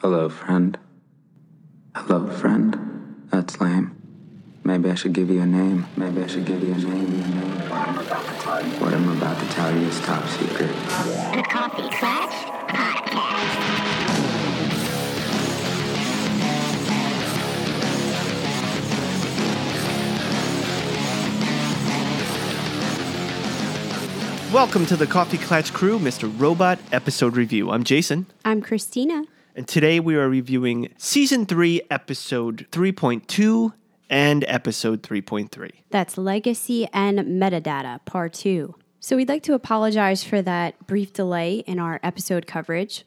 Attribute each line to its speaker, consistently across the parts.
Speaker 1: Hello, friend. Hello, friend. That's lame. Maybe I should give you a name. Maybe I should give you a name. What I'm about to tell you is top secret.
Speaker 2: The Coffee Clatch Podcast.
Speaker 3: Welcome to the Coffee Clatch Crew, Mr. Robot episode review. I'm Jason,
Speaker 4: I'm Christina.
Speaker 3: And today we are reviewing season 3, episode 3.2 and episode 3.3.
Speaker 4: That's Legacy and Metadata, Part 2. So we'd like to apologize for that brief delay in our episode coverage.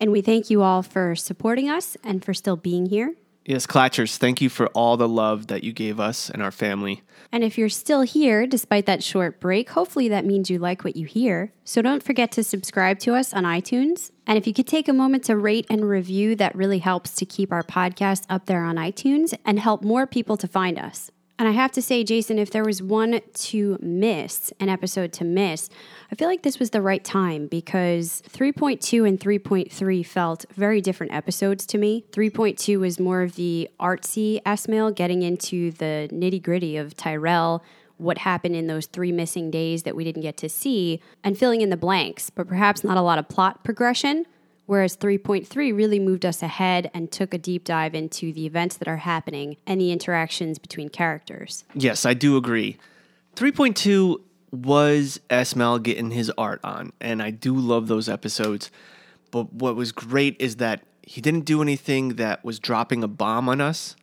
Speaker 4: And we thank you all for supporting us and for still being here.
Speaker 3: Yes, Clatchers, thank you for all the love that you gave us and our family.
Speaker 4: And if you're still here despite that short break, hopefully that means you like what you hear. So don't forget to subscribe to us on iTunes. And if you could take a moment to rate and review, that really helps to keep our podcast up there on iTunes and help more people to find us. And I have to say, Jason, if there was one to miss, an episode to miss, I feel like this was the right time because 3.2 and 3.3 felt very different episodes to me. 3.2 was more of the artsy Esmail getting into the nitty gritty of Tyrell, what happened in those three missing days that we didn't get to see, and filling in the blanks, but perhaps not a lot of plot progression. Whereas 3.3 really moved us ahead and took a deep dive into the events that are happening and the interactions between characters.
Speaker 3: Yes, I do agree. 3.2 was Esmail getting his art on, and I do love those episodes. But what was great is that he didn't do anything that was dropping a bomb on us,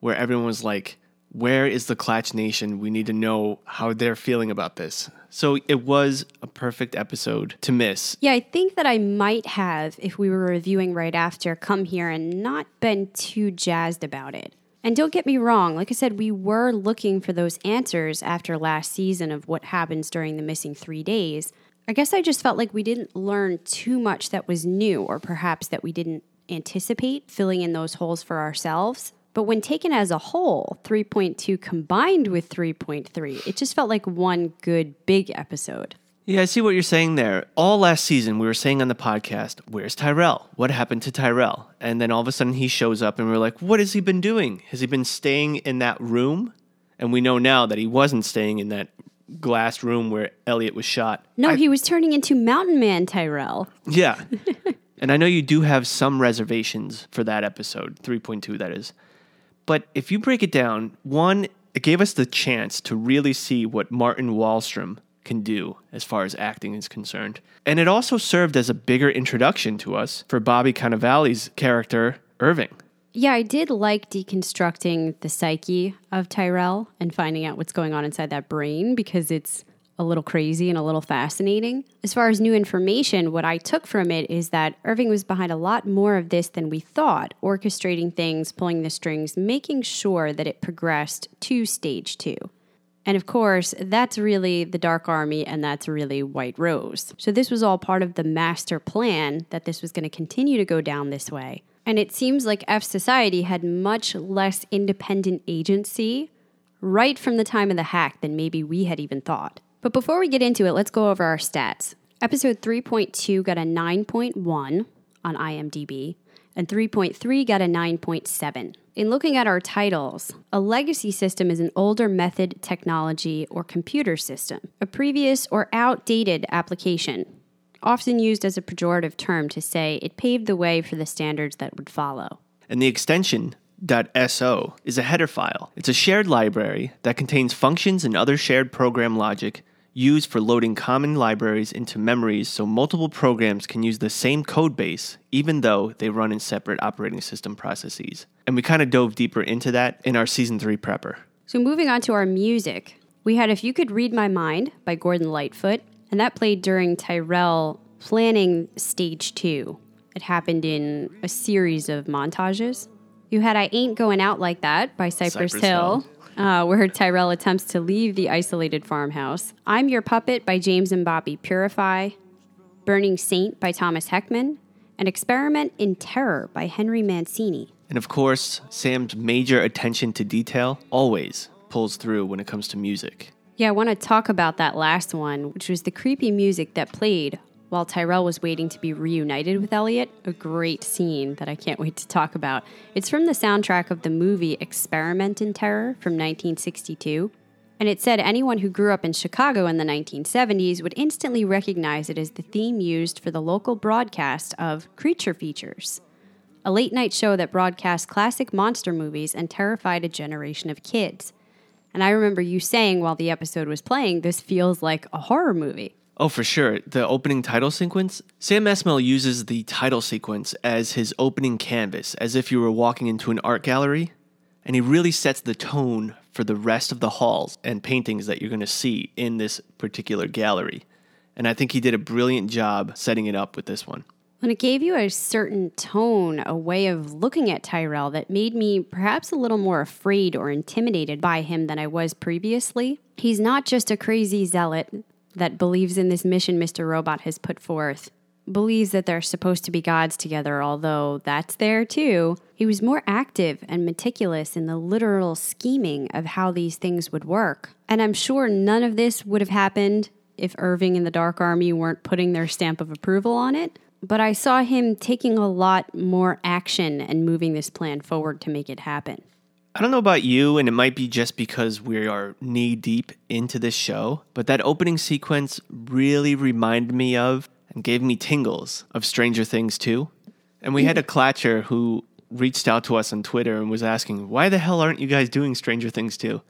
Speaker 3: where everyone was like, Where is the Clatch Nation? We need to know how they're feeling about this. So it was a perfect episode to miss.
Speaker 4: Yeah, I think that I might have, if we were reviewing right after, come here and not been too jazzed about it. And don't get me wrong, like I said, we were looking for those answers after last season of what happens during the missing three days. I guess I just felt like we didn't learn too much that was new, or perhaps that we didn't anticipate filling in those holes for ourselves. But when taken as a whole, 3.2 combined with 3.3, it just felt like one good big episode.
Speaker 3: Yeah, I see what you're saying there. All last season, we were saying on the podcast, Where's Tyrell? What happened to Tyrell? And then all of a sudden he shows up, and we're like, What has he been doing? Has he been staying in that room? And we know now that he wasn't staying in that glass room where Elliot was shot.
Speaker 4: No,
Speaker 3: I-
Speaker 4: he was turning into Mountain Man Tyrell.
Speaker 3: Yeah. and I know you do have some reservations for that episode, 3.2, that is. But if you break it down, one, it gave us the chance to really see what Martin Wallstrom can do as far as acting is concerned. And it also served as a bigger introduction to us for Bobby Cannavale's character, Irving.
Speaker 4: Yeah, I did like deconstructing the psyche of Tyrell and finding out what's going on inside that brain because it's a little crazy and a little fascinating. As far as new information, what I took from it is that Irving was behind a lot more of this than we thought, orchestrating things, pulling the strings, making sure that it progressed to stage two. And of course, that's really the Dark Army and that's really White Rose. So this was all part of the master plan that this was going to continue to go down this way. And it seems like F Society had much less independent agency right from the time of the hack than maybe we had even thought. But before we get into it, let's go over our stats. Episode 3.2 got a 9.1 on IMDb, and 3.3 got a 9.7. In looking at our titles, a legacy system is an older method, technology, or computer system, a previous or outdated application, often used as a pejorative term to say it paved the way for the standards that would follow.
Speaker 3: And the extension .so is a header file. It's a shared library that contains functions and other shared program logic used for loading common libraries into memories so multiple programs can use the same code base even though they run in separate operating system processes. And we kind of dove deeper into that in our season 3 prepper.
Speaker 4: So, moving on to our music, we had If You Could Read My Mind by Gordon Lightfoot, and that played during Tyrell planning stage two. It happened in a series of montages. You had I Ain't Going Out Like That by Cypress,
Speaker 3: Cypress
Speaker 4: Hill, uh, where Tyrell attempts to leave the isolated farmhouse. I'm Your Puppet by James and Bobby Purify, Burning Saint by Thomas Heckman, and Experiment in Terror by Henry Mancini.
Speaker 3: And of course, Sam's major attention to detail always pulls through when it comes to music.
Speaker 4: Yeah, I want to talk about that last one, which was the creepy music that played while Tyrell was waiting to be reunited with Elliot. A great scene that I can't wait to talk about. It's from the soundtrack of the movie Experiment in Terror from 1962. And it said anyone who grew up in Chicago in the 1970s would instantly recognize it as the theme used for the local broadcast of Creature Features, a late night show that broadcast classic monster movies and terrified a generation of kids. And I remember you saying while the episode was playing, this feels like a horror movie.
Speaker 3: Oh, for sure. The opening title sequence. Sam Esmail uses the title sequence as his opening canvas, as if you were walking into an art gallery. And he really sets the tone for the rest of the halls and paintings that you're going to see in this particular gallery. And I think he did a brilliant job setting it up with this one.
Speaker 4: And it gave you a certain tone, a way of looking at Tyrell that made me perhaps a little more afraid or intimidated by him than I was previously. He's not just a crazy zealot that believes in this mission Mr. Robot has put forth, believes that they're supposed to be gods together, although that's there too. He was more active and meticulous in the literal scheming of how these things would work. And I'm sure none of this would have happened if Irving and the Dark Army weren't putting their stamp of approval on it. But I saw him taking a lot more action and moving this plan forward to make it happen.
Speaker 3: I don't know about you, and it might be just because we are knee deep into this show, but that opening sequence really reminded me of and gave me tingles of Stranger Things 2. And we had a clatcher who reached out to us on Twitter and was asking, why the hell aren't you guys doing Stranger Things 2?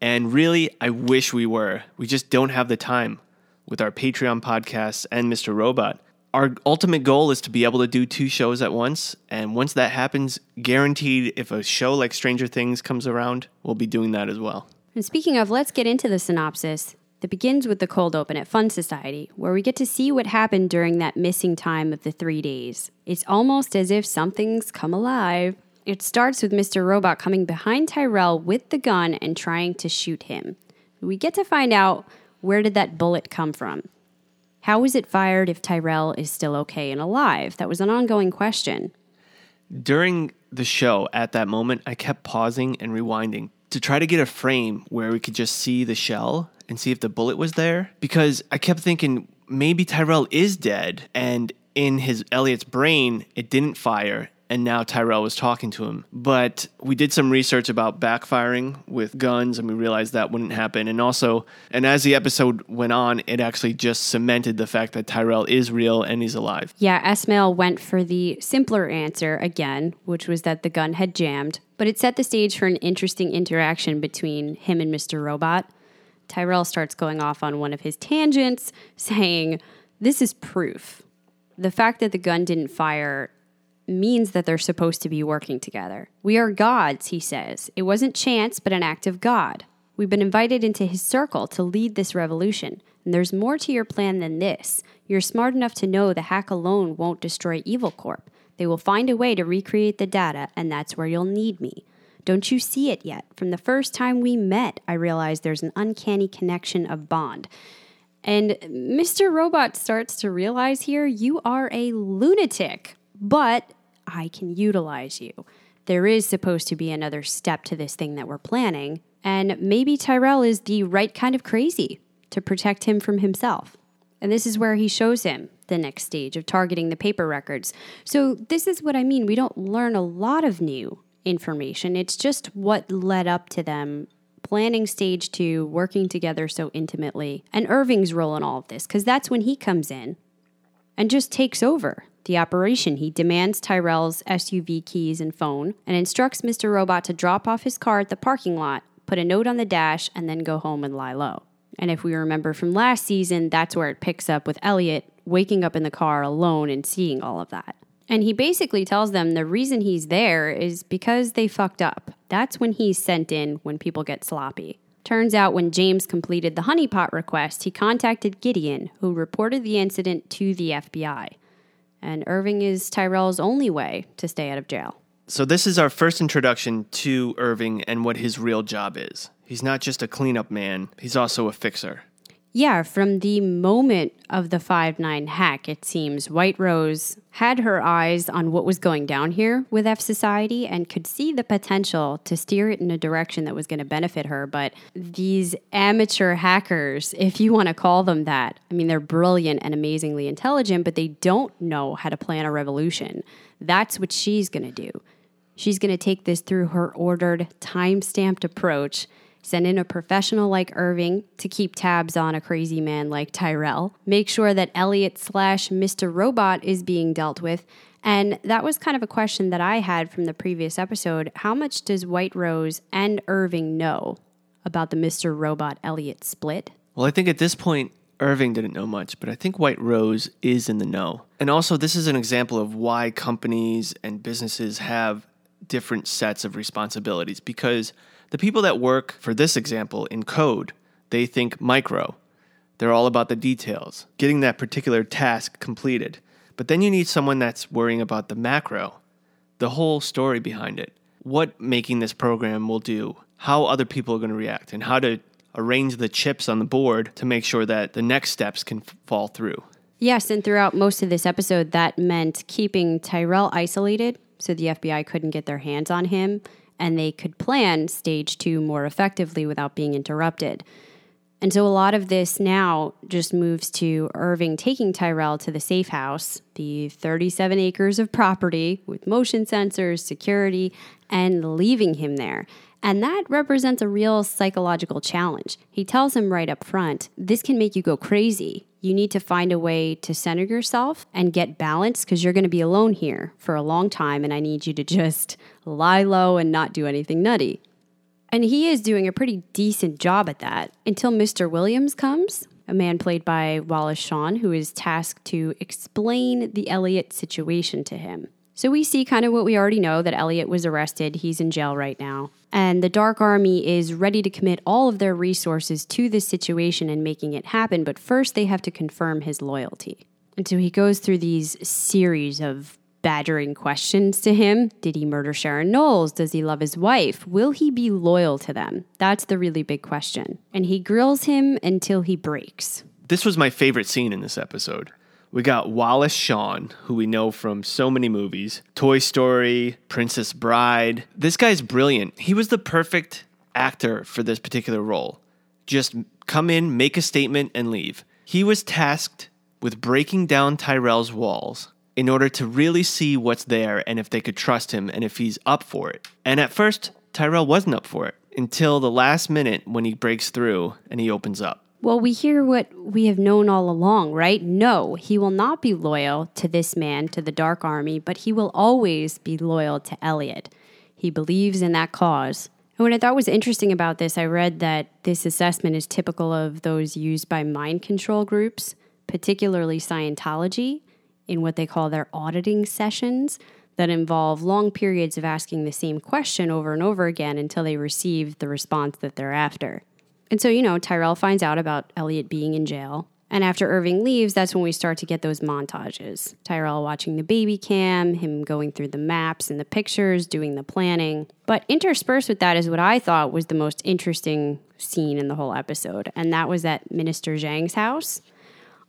Speaker 3: And really, I wish we were. We just don't have the time with our Patreon podcasts and Mr. Robot our ultimate goal is to be able to do two shows at once. And once that happens, guaranteed, if a show like Stranger Things comes around, we'll be doing that as well.
Speaker 4: And speaking of, let's get into the synopsis that begins with the cold open at Fun Society, where we get to see what happened during that missing time of the three days. It's almost as if something's come alive. It starts with Mr. Robot coming behind Tyrell with the gun and trying to shoot him. We get to find out where did that bullet come from. How was it fired if Tyrell is still okay and alive? That was an ongoing question.
Speaker 3: During the show, at that moment, I kept pausing and rewinding to try to get a frame where we could just see the shell and see if the bullet was there because I kept thinking maybe Tyrell is dead and in his Elliot's brain it didn't fire and now Tyrell was talking to him. But we did some research about backfiring with guns and we realized that wouldn't happen. And also, and as the episode went on, it actually just cemented the fact that Tyrell is real and he's alive.
Speaker 4: Yeah, Esmail went for the simpler answer again, which was that the gun had jammed, but it set the stage for an interesting interaction between him and Mr. Robot. Tyrell starts going off on one of his tangents, saying, This is proof. The fact that the gun didn't fire means that they're supposed to be working together. We are gods, he says. It wasn't chance, but an act of God. We've been invited into his circle to lead this revolution. And there's more to your plan than this. You're smart enough to know the hack alone won't destroy Evil Corp. They will find a way to recreate the data, and that's where you'll need me. Don't you see it yet? From the first time we met, I realized there's an uncanny connection of bond. And Mr. Robot starts to realize here you are a lunatic but I can utilize you. There is supposed to be another step to this thing that we're planning, and maybe Tyrell is the right kind of crazy to protect him from himself. And this is where he shows him the next stage of targeting the paper records. So, this is what I mean. We don't learn a lot of new information, it's just what led up to them planning stage two, working together so intimately, and Irving's role in all of this, because that's when he comes in and just takes over the operation. He demands Tyrell's SUV keys and phone and instructs Mr. Robot to drop off his car at the parking lot, put a note on the dash, and then go home and lie low. And if we remember from last season, that's where it picks up with Elliot waking up in the car alone and seeing all of that. And he basically tells them the reason he's there is because they fucked up. That's when he's sent in when people get sloppy. Turns out when James completed the honeypot request, he contacted Gideon, who reported the incident to the FBI and Irving is Tyrell's only way to stay out of jail.
Speaker 3: So, this is our first introduction to Irving and what his real job is. He's not just a cleanup man, he's also a fixer.
Speaker 4: Yeah, from the moment of the 5 9 hack, it seems White Rose had her eyes on what was going down here with F Society and could see the potential to steer it in a direction that was going to benefit her. But these amateur hackers, if you want to call them that, I mean, they're brilliant and amazingly intelligent, but they don't know how to plan a revolution. That's what she's going to do. She's going to take this through her ordered, time stamped approach Send in a professional like Irving to keep tabs on a crazy man like Tyrell. Make sure that Elliot slash Mr. Robot is being dealt with. And that was kind of a question that I had from the previous episode. How much does White Rose and Irving know about the Mr. Robot Elliot split?
Speaker 3: Well, I think at this point, Irving didn't know much, but I think White Rose is in the know. And also, this is an example of why companies and businesses have different sets of responsibilities because the people that work, for this example, in code, they think micro. They're all about the details, getting that particular task completed. But then you need someone that's worrying about the macro, the whole story behind it, what making this program will do, how other people are going to react, and how to arrange the chips on the board to make sure that the next steps can f- fall through.
Speaker 4: Yes, and throughout most of this episode, that meant keeping Tyrell isolated so the FBI couldn't get their hands on him and they could plan stage two more effectively without being interrupted. And so a lot of this now just moves to Irving taking Tyrell to the safe house, the 37 acres of property with motion sensors, security, and leaving him there. And that represents a real psychological challenge. He tells him right up front this can make you go crazy you need to find a way to center yourself and get balance because you're going to be alone here for a long time. And I need you to just lie low and not do anything nutty. And he is doing a pretty decent job at that until Mr. Williams comes, a man played by Wallace Shawn, who is tasked to explain the Elliot situation to him. So we see kind of what we already know that Elliot was arrested. He's in jail right now. And the Dark Army is ready to commit all of their resources to this situation and making it happen. But first, they have to confirm his loyalty. And so he goes through these series of badgering questions to him. Did he murder Sharon Knowles? Does he love his wife? Will he be loyal to them? That's the really big question. And he grills him until he breaks.
Speaker 3: This was my favorite scene in this episode. We got Wallace Shawn, who we know from so many movies Toy Story, Princess Bride. This guy's brilliant. He was the perfect actor for this particular role. Just come in, make a statement, and leave. He was tasked with breaking down Tyrell's walls in order to really see what's there and if they could trust him and if he's up for it. And at first, Tyrell wasn't up for it until the last minute when he breaks through and he opens up.
Speaker 4: Well, we hear what we have known all along, right? No, he will not be loyal to this man, to the Dark Army, but he will always be loyal to Elliot. He believes in that cause. And what I thought was interesting about this, I read that this assessment is typical of those used by mind control groups, particularly Scientology, in what they call their auditing sessions that involve long periods of asking the same question over and over again until they receive the response that they're after. And so, you know, Tyrell finds out about Elliot being in jail. And after Irving leaves, that's when we start to get those montages. Tyrell watching the baby cam, him going through the maps and the pictures, doing the planning. But interspersed with that is what I thought was the most interesting scene in the whole episode. And that was at Minister Zhang's house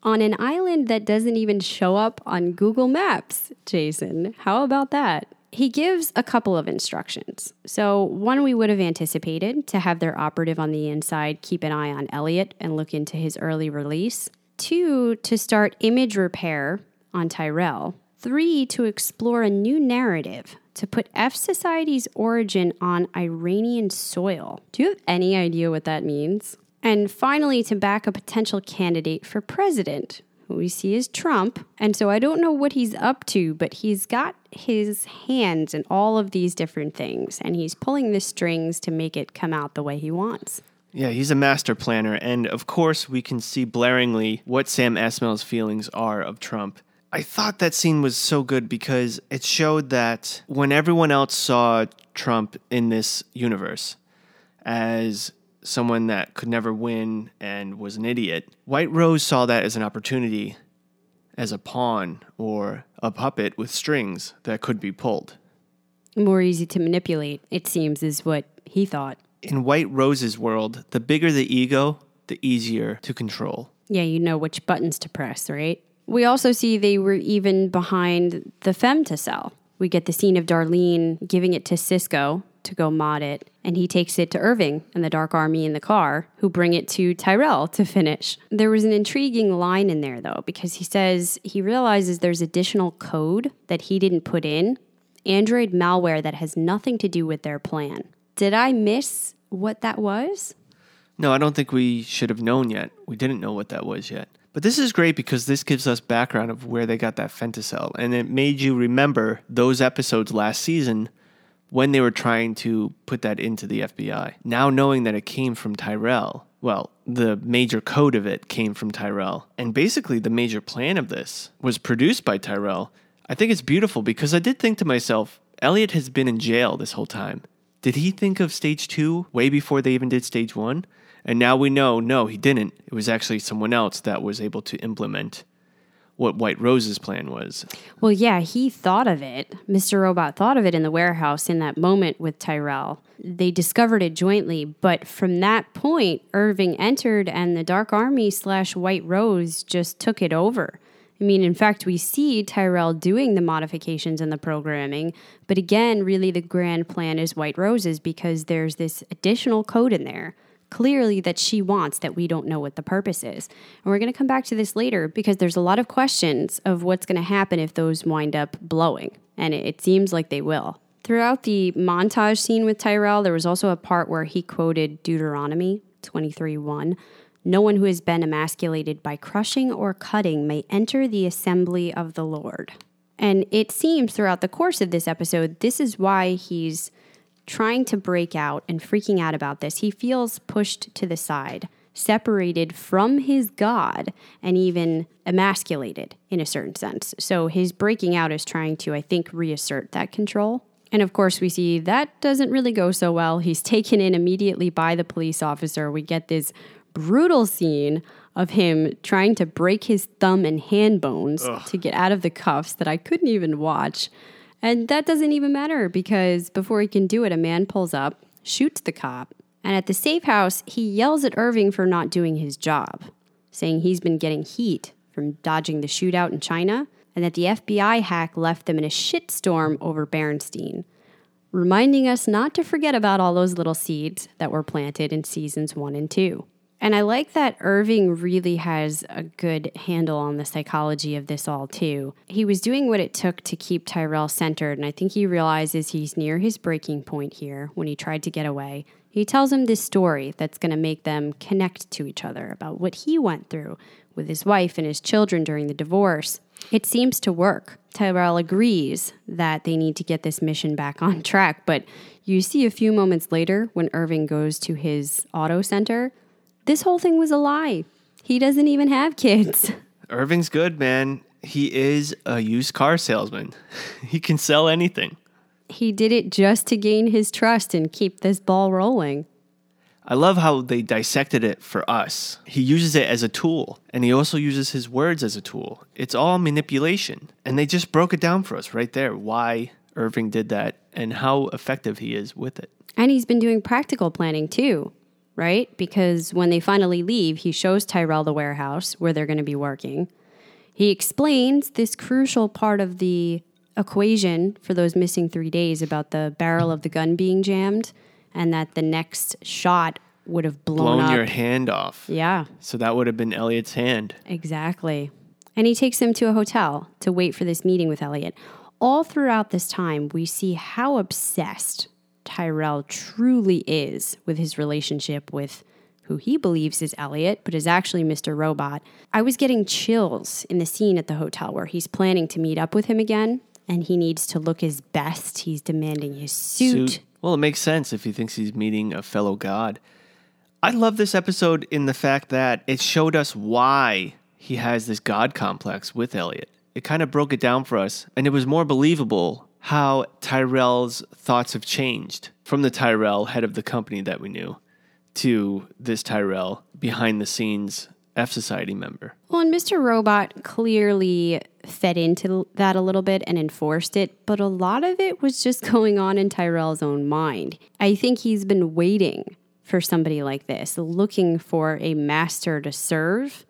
Speaker 4: on an island that doesn't even show up on Google Maps, Jason. How about that? He gives a couple of instructions. So, one we would have anticipated to have their operative on the inside keep an eye on Elliot and look into his early release. Two, to start image repair on Tyrell. Three, to explore a new narrative to put F Society's origin on Iranian soil. Do you have any idea what that means? And finally, to back a potential candidate for president who we see is Trump. And so I don't know what he's up to, but he's got his hands in all of these different things and he's pulling the strings to make it come out the way he wants.
Speaker 3: Yeah, he's a master planner. And of course, we can see blaringly what Sam Esmail's feelings are of Trump. I thought that scene was so good because it showed that when everyone else saw Trump in this universe as someone that could never win and was an idiot. White Rose saw that as an opportunity, as a pawn or a puppet with strings that could be pulled.
Speaker 4: More easy to manipulate, it seems, is what he thought.
Speaker 3: In White Rose's world, the bigger the ego, the easier to control.
Speaker 4: Yeah, you know which buttons to press, right? We also see they were even behind the femtocell. We get the scene of Darlene giving it to Cisco to go mod it, and he takes it to Irving and the Dark Army in the car, who bring it to Tyrell to finish. There was an intriguing line in there, though, because he says he realizes there's additional code that he didn't put in, Android malware that has nothing to do with their plan. Did I miss what that was?
Speaker 3: No, I don't think we should have known yet. We didn't know what that was yet. But this is great because this gives us background of where they got that femtocell, and it made you remember those episodes last season when they were trying to put that into the FBI. Now knowing that it came from Tyrell, well, the major code of it came from Tyrell, and basically the major plan of this was produced by Tyrell. I think it's beautiful because I did think to myself, Elliot has been in jail this whole time. Did he think of stage two way before they even did stage one? And now we know, no, he didn't. It was actually someone else that was able to implement what White Rose's plan was.
Speaker 4: Well, yeah, he thought of it. Mr. Robot thought of it in the warehouse in that moment with Tyrell. They discovered it jointly, but from that point, Irving entered and the Dark Army slash White Rose just took it over. I mean, in fact, we see Tyrell doing the modifications and the programming, but again, really the grand plan is White Roses because there's this additional code in there clearly that she wants that we don't know what the purpose is. And we're going to come back to this later because there's a lot of questions of what's going to happen if those wind up blowing. And it, seems like they will. Throughout the montage scene with Tyrell, there was also a part where he quoted Deuteronomy 23 1. No one who has been emasculated by crushing or cutting may enter the assembly of the Lord. And it seems throughout the course of this episode, this is why he's trying to break out and freaking out about this. He feels pushed to the side, separated from his God, and even emasculated in a certain sense. So his breaking out is trying to, I think, reassert that control. And of course, we see that doesn't really go so well. He's taken in immediately by the police officer. We get this brutal scene of him trying to break his thumb and hand bones Ugh. to get out of the cuffs that I couldn't even watch. And that doesn't even matter because before he can do it, a man pulls up, shoots the cop, and at the safe house, he yells at Irving for not doing his job, saying he's been getting heat from dodging the shootout in China and that the FBI hack left them in a shitstorm over Berenstein, reminding us not to forget about all those little seeds that were planted in seasons one and two. And I like that Irving really has a good handle on the psychology of this all, too. He was doing what it took to keep Tyrell centered, and I think he realizes he's near his breaking point here when he tried to get away. He tells him this story that's going to make them connect to each other about what he went through with his wife and his children during the divorce. It seems to work. Tyrell agrees that they need to get this mission back on track, but you see a few moments later when Irving goes to his auto center this whole thing was a lie. He doesn't even have kids.
Speaker 3: Irving's good, man. He is a used car salesman. he can sell anything.
Speaker 4: He did it just to gain his trust and keep this ball rolling.
Speaker 3: I love how they dissected it for us. He uses it as a tool, and he also uses his words as a tool. It's all manipulation. And they just broke it down for us right there why Irving did that and how effective he is with it.
Speaker 4: And he's been doing practical planning too right? Because when they finally leave, he shows Tyrell the warehouse where they're going to be working. He explains this crucial part of the equation for those missing three days about the barrel of the gun being jammed and that the next shot would have blown,
Speaker 3: blown
Speaker 4: up.
Speaker 3: your hand off.
Speaker 4: Yeah.
Speaker 3: So that would have been Elliot's hand.
Speaker 4: Exactly. And he takes him to a hotel to wait for this meeting with Elliot. All throughout this time, we see how obsessed Tyrell truly is with his relationship with who he believes is Elliot, but is actually Mr. Robot. I was getting chills in the scene at the hotel where he's planning to meet up with him again and he needs to look his best. He's demanding his suit. suit.
Speaker 3: Well, it makes sense if he thinks he's meeting a fellow god. I love this episode in the fact that it showed us why he has this god complex with Elliot. It kind of broke it down for us, and it was more believable how Tyrell's thoughts have changed from the Tyrell, head of the company that we knew, to this Tyrell, behind the scenes F Society member.
Speaker 4: Well, and Mr. Robot clearly fed into that a little bit and enforced it, but a lot of it was just going on in Tyrell's own mind. I think he's been waiting for somebody like this, looking for a master to serve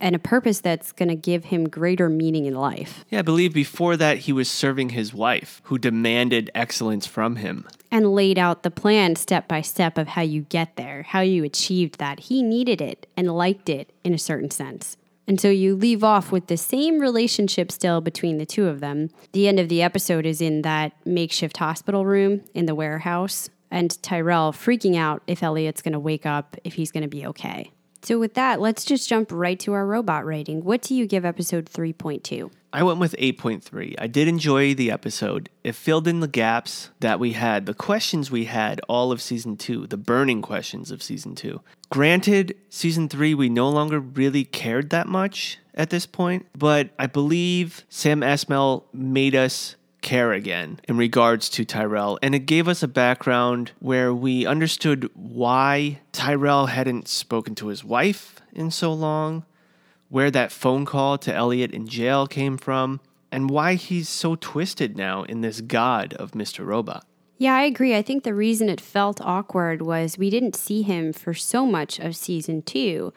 Speaker 4: and a purpose that's going to give him greater meaning in life.
Speaker 3: Yeah, I believe before that he was serving his wife, who demanded excellence from him.
Speaker 4: And laid out the plan step by step of how you get there, how you achieved that. He needed it and liked it in a certain sense. And so you leave off with the same relationship still between the two of them. The end of the episode is in that makeshift hospital room in the warehouse, and Tyrell freaking out if Elliot's going to wake up, if he's going to be okay. So, with that, let's just jump right to our robot rating. What do you give episode 3.2?
Speaker 3: I went with 8.3. I did enjoy the episode. It filled in the gaps that we had, the questions we had all of season two, the burning questions of season two. Granted, season three, we no longer really cared that much at this point, but I believe Sam Esmail made us care again in regards to Tyrell. And it gave us a background where we understood why Tyrell hadn't spoken to his wife in so long where that phone call to Elliot in jail came from, and why he's so twisted now in this god of Mr. Robot.
Speaker 4: Yeah, I agree. I think the reason it felt awkward was we didn't see him for so much of season two.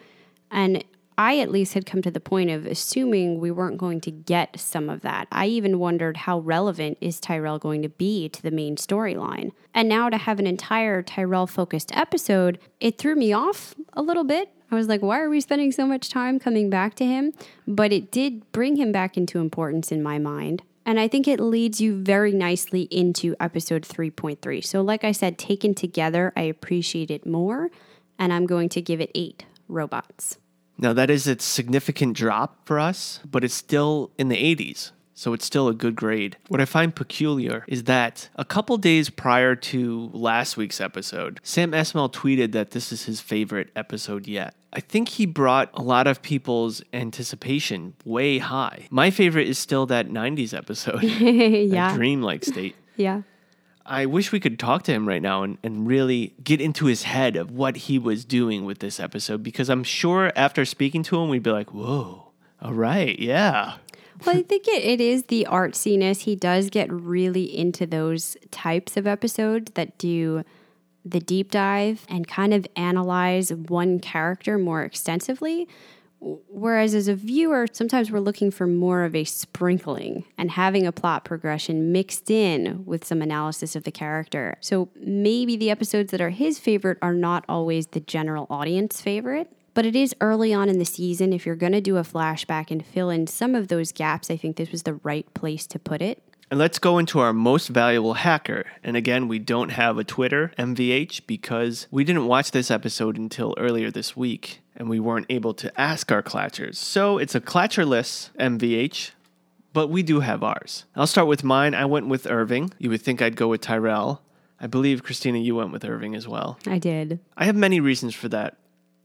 Speaker 4: And I at least had come to the point of assuming we weren't going to get some of that. I even wondered how relevant is Tyrell going to be to the main storyline. And now to have an entire Tyrell focused episode, it threw me off a little bit I was like, why are we spending so much time coming back to him? But it did bring him back into importance in my mind. And I think it leads you very nicely into episode 3.3. So, like I said, taken together, I appreciate it more. And I'm going to give it eight robots.
Speaker 3: Now, that is a significant drop for us, but it's still in the 80s so it's still a good grade. What I find peculiar is that a couple days prior to last week's episode, Sam Esmail tweeted that this is his favorite episode yet. I think he brought a lot of people's anticipation way high. My favorite is still that 90s episode,
Speaker 4: yeah.
Speaker 3: dreamlike state.
Speaker 4: Yeah.
Speaker 3: I wish we could talk to him right now and, and really get into his head of what he was doing with this episode because I'm sure after speaking to him, we'd be like, whoa, all right, yeah.
Speaker 4: Well, I think it, it is the artsiness. He does get really into those types of episodes that do the deep dive and kind of analyze one character more extensively. Whereas as a viewer, sometimes we're looking for more of a sprinkling and having a plot progression mixed in with some analysis of the character. So maybe the episodes that are his favorite are not always the general audience favorite. But it is early on in the season. If you're going to do a flashback and fill in some of those gaps, I think this was the right place to put it.
Speaker 3: And let's go into our most valuable hacker. And again, we don't have a Twitter, MVH, because we didn't watch this episode until earlier this week and we weren't able to ask our Clatchers. So it's a Clatcherless MVH, but we do have ours. I'll start with mine. I went with Irving. You would think I'd go with Tyrell. I believe, Christina, you went with Irving as well.
Speaker 4: I did.
Speaker 3: I have many reasons for that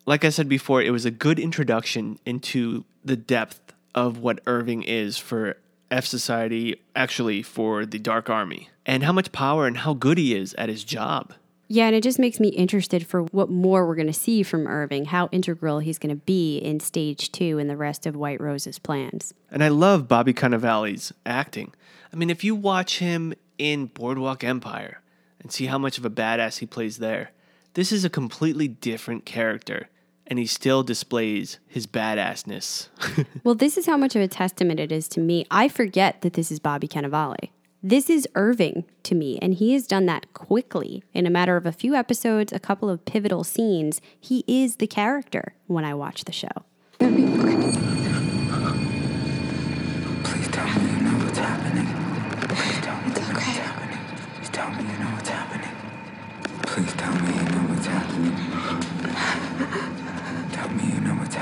Speaker 3: like I said before, it was a good introduction into the depth of what Irving is for F Society, actually for the Dark Army, and how much power and how good he is at his job.
Speaker 4: Yeah, and it just makes me interested for what more we're going to see from Irving, how integral he's going to be in stage two and the rest of White Rose's plans.
Speaker 3: And I love Bobby Cannavale's acting. I mean, if you watch him in Boardwalk Empire and see how much of a badass he plays there, this is a completely different character and he still displays his badassness.
Speaker 4: well, this is how much of a testament it is to me. I forget that this is Bobby Cannavale. This is Irving to me, and he has done that quickly. In a matter of a few episodes, a couple of pivotal scenes, he is the character when I watch the show.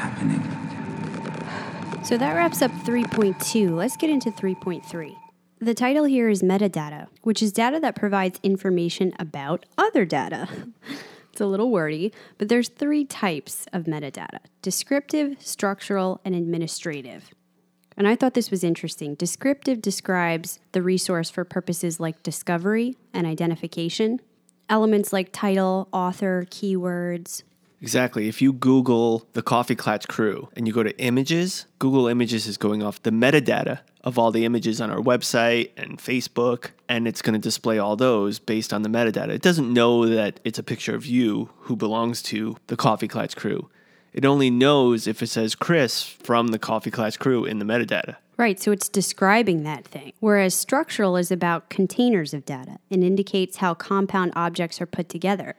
Speaker 1: Happening.
Speaker 4: So that wraps up 3.2. Let's get into 3.3. The title here is metadata, which is data that provides information about other data. it's a little wordy, but there's three types of metadata: descriptive, structural, and administrative. And I thought this was interesting. Descriptive describes the resource for purposes like discovery and identification. Elements like title, author, keywords,
Speaker 3: Exactly. If you Google the Coffee Clatch crew and you go to images, Google Images is going off the metadata of all the images on our website and Facebook, and it's going to display all those based on the metadata. It doesn't know that it's a picture of you who belongs to the Coffee Clatch crew. It only knows if it says Chris from the Coffee Clatch crew in the metadata.
Speaker 4: Right, so it's describing that thing. Whereas structural is about containers of data and indicates how compound objects are put together.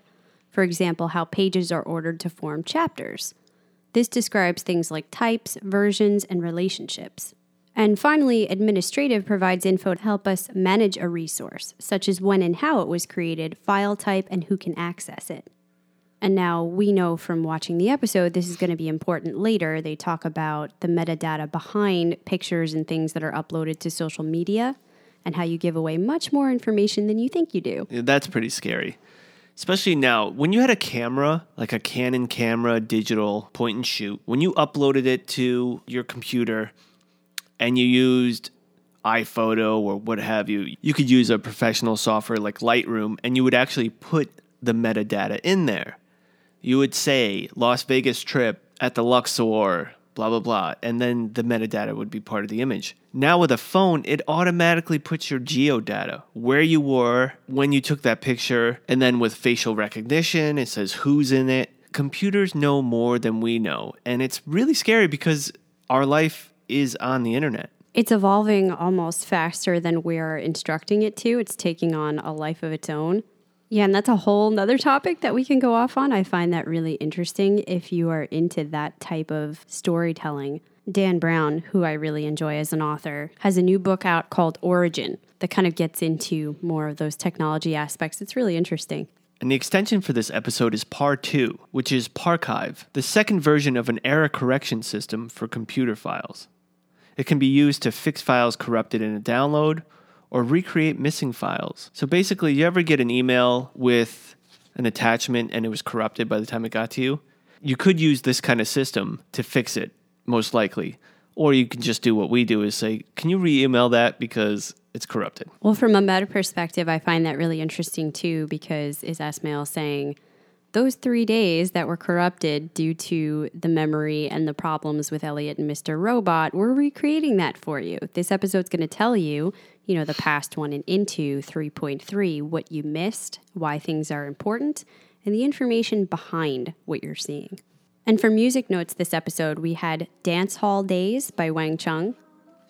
Speaker 4: For example, how pages are ordered to form chapters. This describes things like types, versions, and relationships. And finally, administrative provides info to help us manage a resource, such as when and how it was created, file type, and who can access it. And now we know from watching the episode, this is going to be important later. They talk about the metadata behind pictures and things that are uploaded to social media and how you give away much more information than you think you do.
Speaker 3: Yeah, That's pretty scary. Especially now, when you had a camera, like a Canon camera, digital point and shoot, when you uploaded it to your computer and you used iPhoto or what have you, you could use a professional software like Lightroom and you would actually put the metadata in there. You would say Las Vegas trip at the Luxor, blah, blah, blah, and then the metadata would be part of the image. Now with a phone, it automatically puts your geodata, where you were, when you took that picture, and then with facial recognition, it says who's in it. Computers know more than we know, and it's really scary because our life is on the internet.
Speaker 4: It's evolving almost faster than we're instructing it to. It's taking on a life of its own. Yeah, and that's a whole nother topic that we can go off on. I find that really interesting if you are into that type of storytelling. Dan Brown, who I really enjoy as an author, has a new book out called Origin that kind of gets into more of those technology aspects. It's really interesting.
Speaker 3: And the extension for this episode is PAR2, which is Parchive, the second version of an error correction system for computer files. It can be used to fix files corrupted in a download or recreate missing files. So basically, you ever get an email with an attachment and it was corrupted by the time it got to you? You could use this kind of system to fix it, most likely. Or you can just do what we do is say, can you re email that because it's corrupted?
Speaker 4: Well, from a meta perspective, I find that really interesting too because is Esmail saying those three days that were corrupted due to the memory and the problems with Elliot and Mr. Robot, we're recreating that for you. This episode's going to tell you, you know, the past one and into 3.3, what you missed, why things are important, and the information behind what you're seeing. And for music notes this episode, we had Dance Hall Days by Wang Chung.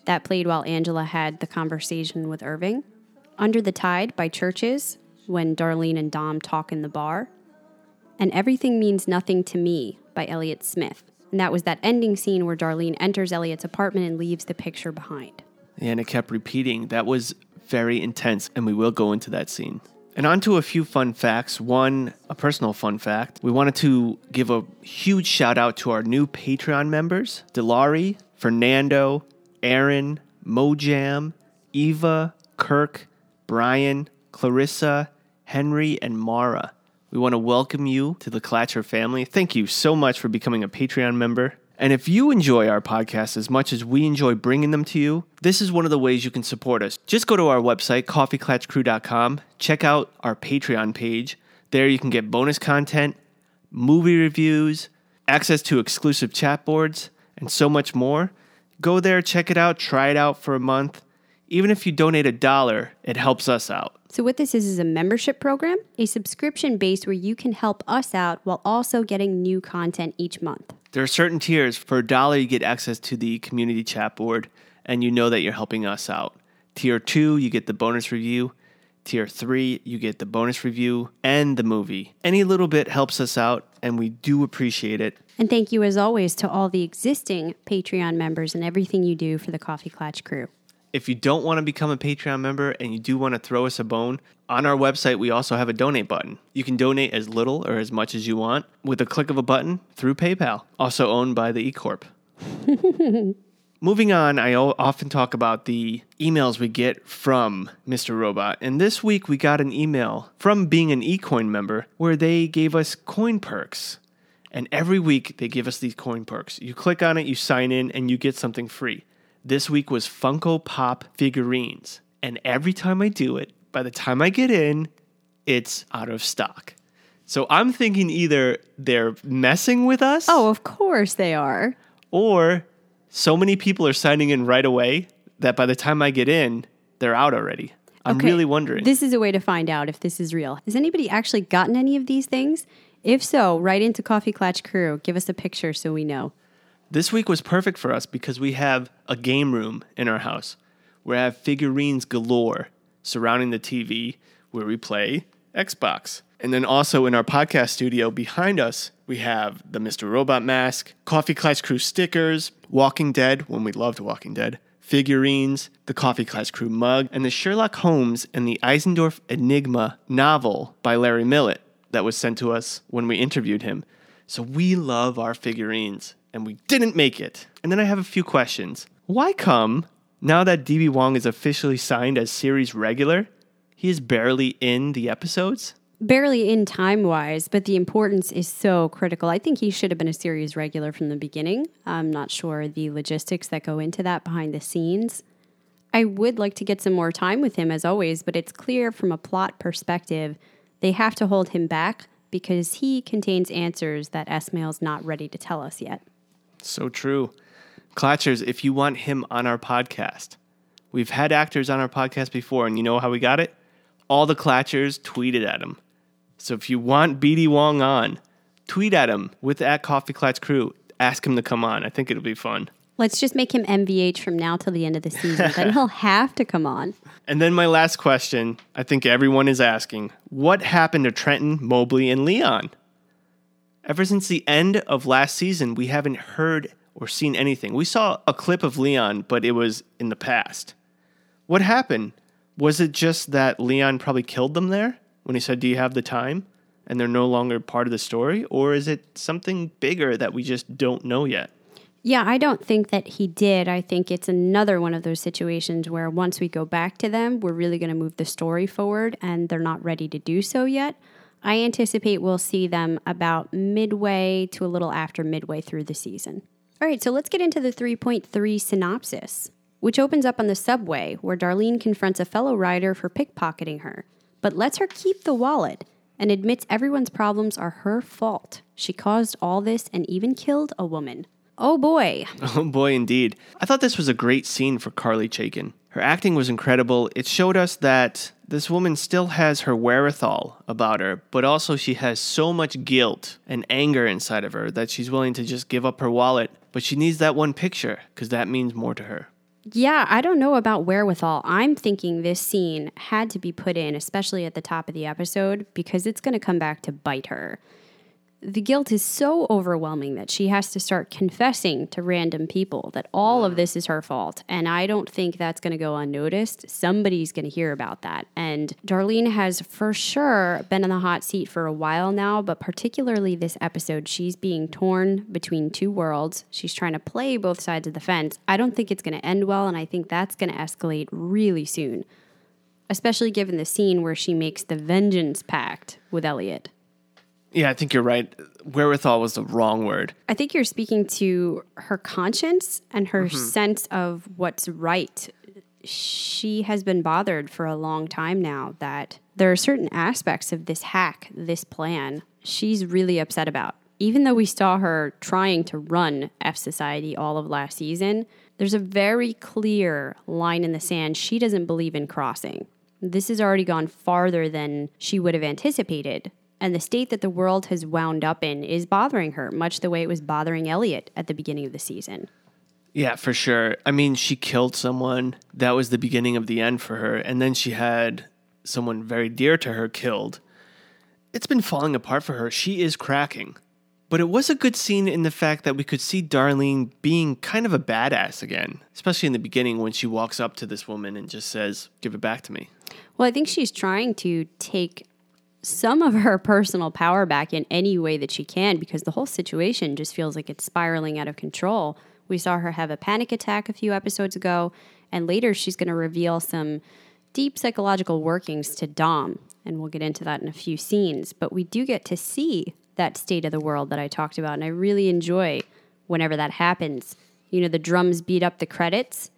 Speaker 4: That played while Angela had the conversation with Irving. Under the Tide by Churches, when Darlene and Dom talk in the bar. And Everything Means Nothing to Me by Elliott Smith. And that was that ending scene where Darlene enters Elliot's apartment and leaves the picture behind.
Speaker 3: And it kept repeating. That was very intense, and we will go into that scene. And on to a few fun facts. One, a personal fun fact. We wanted to give a huge shout out to our new Patreon members Delari, Fernando, Aaron, Mojam, Eva, Kirk, Brian, Clarissa, Henry, and Mara. We want to welcome you to the Clatcher family. Thank you so much for becoming a Patreon member. And if you enjoy our podcast as much as we enjoy bringing them to you, this is one of the ways you can support us. Just go to our website, coffeeclatchcrew.com, check out our Patreon page. There you can get bonus content, movie reviews, access to exclusive chat boards, and so much more. Go there, check it out, try it out for a month. Even if you donate a dollar, it helps us out.
Speaker 4: So, what this is is a membership program, a subscription base where you can help us out while also getting new content each month.
Speaker 3: There are certain tiers. For a dollar, you get access to the community chat board, and you know that you're helping us out. Tier two, you get the bonus review. Tier three, you get the bonus review and the movie. Any little bit helps us out, and we do appreciate it.
Speaker 4: And thank you, as always, to all the existing Patreon members and everything you do for the Coffee Clatch crew.
Speaker 3: If you don't want to become a Patreon member and you do want to throw us a bone, on our website we also have a donate button. You can donate as little or as much as you want with a click of a button through PayPal, also owned by the E Corp. Moving on, I often talk about the emails we get from Mr. Robot. And this week we got an email from being an eCoin member where they gave us coin perks. And every week they give us these coin perks. You click on it, you sign in, and you get something free. This week was Funko Pop figurines. And every time I do it, by the time I get in, it's out of stock. So I'm thinking either they're messing with us
Speaker 4: Oh, of course they are.
Speaker 3: or so many people are signing in right away that by the time I get in, they're out already. I'm
Speaker 4: Okay,
Speaker 3: really wondering.
Speaker 4: This is a way to find out if this is real. Has anybody actually gotten any of these things? If so, write into Coffee Clatch Crew. Give us a picture so we know.
Speaker 3: This week was perfect for us because we have a game room in our house where I have figurines galore surrounding the TV where we play Xbox. And then also in our podcast studio behind us, we have the Mr. Robot mask, Coffee Clatch Crew stickers, Walking Dead, when we loved Walking Dead, figurines, the Coffee Clatch Crew mug, and the Sherlock Holmes and the Eisendorf Enigma novel by Larry Millett that was sent to us when we interviewed him. So we love our figurines, and we didn't make it. And then I have a few questions. Why come, now that BD Wong is officially signed as series regular, he is barely in the episodes?
Speaker 4: Barely in time wise, but the importance is so critical. I think he should have been a series regular from the beginning. I'm not sure the logistics that go into that behind the scenes. I would like to get some more time with him as always, but it's clear from a plot perspective they have to hold him back because he contains answers that Esmail's not ready to tell us yet.
Speaker 3: So true. Clatchers, if you want him on our podcast, we've had actors on our podcast before, and you know how we got it? All the Clatchers tweeted at him. So if you want BD Wong on, tweet at him with at Coffee Clatch Crew. Ask him to come on. I think it'll be fun.
Speaker 4: Let's just make him MVH from now till the end of the season. then he'll have to come on.
Speaker 3: And then my last question I think everyone is asking what happened to Trenton, Mobley, and Leon? Ever since the end of last season, we haven't heard or seen anything. We saw a clip of Leon, but it was in the past. What happened? Was it just that Leon probably killed them there when he said, Do you have the time? And they're no longer part of the story? Or is it something bigger that we just don't know yet?
Speaker 4: Yeah, I don't think that he did. I think it's another one of those situations where once we go back to them, we're really going to move the story forward and they're not ready to do so yet. I anticipate we'll see them about midway to a little after midway through the season. All right, so let's get into the 3.3 synopsis, which opens up on the subway where Darlene confronts a fellow rider for pickpocketing her, but lets her keep the wallet and admits everyone's problems are her fault. She caused all this and even killed a woman. Oh boy.
Speaker 3: Oh boy, indeed. I thought this was a great scene for Carly Chaikin. Her acting was incredible. It showed us that this woman still has her wherewithal about her, but also she has so much guilt and anger inside of her that she's willing to just give up her wallet. But she needs that one picture because that means more to her.
Speaker 4: Yeah, I don't know about wherewithal. I'm thinking this scene had to be put in, especially at the top of the episode, because it's going to come back to bite her. The guilt is so overwhelming that she has to start confessing to random people that all of this is her fault. And I don't think that's going to go unnoticed. Somebody's going to hear about that. And Darlene has for sure been in the hot seat for a while now, but particularly this episode, she's being torn between two worlds. She's trying to play both sides of the fence. I don't think it's going to end well, and I think that's going to escalate really soon, especially given the scene where she makes the vengeance pact with Elliot.
Speaker 3: Yeah, I think you're right. Wherewithal was the wrong word.
Speaker 4: I think you're speaking to her conscience and her mm-hmm. sense of what's right. She has been bothered for a long time now that there are certain aspects of this hack, this plan, she's really upset about. Even though we saw her trying to run F Society all of last season, there's a very clear line in the sand she doesn't believe in crossing. This has already gone farther than she would have anticipated. And the state that the world has wound up in is bothering her, much the way it was bothering Elliot at the beginning of the season.
Speaker 3: Yeah, for sure. I mean, she killed someone. That was the beginning of the end for her. And then she had someone very dear to her killed. It's been falling apart for her. She is cracking. But it was a good scene in the fact that we could see Darlene being kind of a badass again, especially in the beginning when she walks up to this woman and just says, Give it back to me.
Speaker 4: Well, I think she's trying to take some of her personal power back in any way that she can because the whole situation just feels like it's spiraling out of control. We saw her have a panic attack a few episodes ago, and later she's going to reveal some deep psychological workings to Dom, and we'll get into that in a few scenes. But we do get to see that state of the world that I talked about, and I really enjoy whenever that happens. You know, the drums beat up the credits,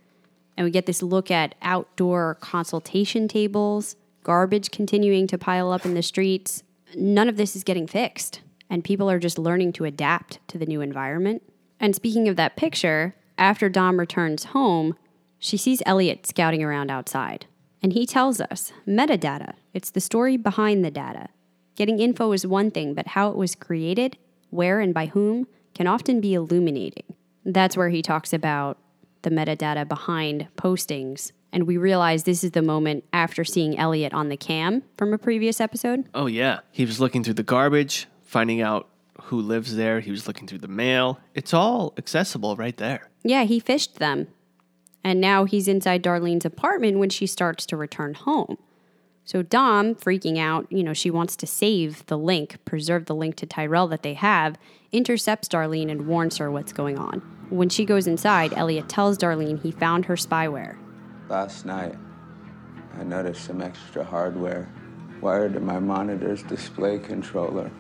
Speaker 4: and we get this look at outdoor consultation tables, garbage continuing to pile up in the streets. none of this is getting fixed. And people are just learning to adapt to the new environment. And speaking of that picture, after Dom returns home, she sees Elliot scouting around outside. And he tells us metadata, it's the story behind the data. Getting info is one thing, but how it was created, where and by whom, can often be illuminating. That's where he talks about the metadata behind postings. And we realize this is the moment after seeing Elliot on the cam from a previous episode.
Speaker 3: Oh, yeah. He was looking through the garbage, finding out who lives there. He was looking through the mail. It's all accessible right there.
Speaker 4: Yeah, he fished them. And now he's inside Darlene's apartment when she starts to return home. So Dom, freaking out, you know, she wants to save the link, preserve the link to Tyrell that they have, intercepts Darlene and warns her what's going on. When she goes inside, Elliot tells Darlene he found her spyware.
Speaker 1: Last night, I noticed some extra hardware wired to my monitor's display controller,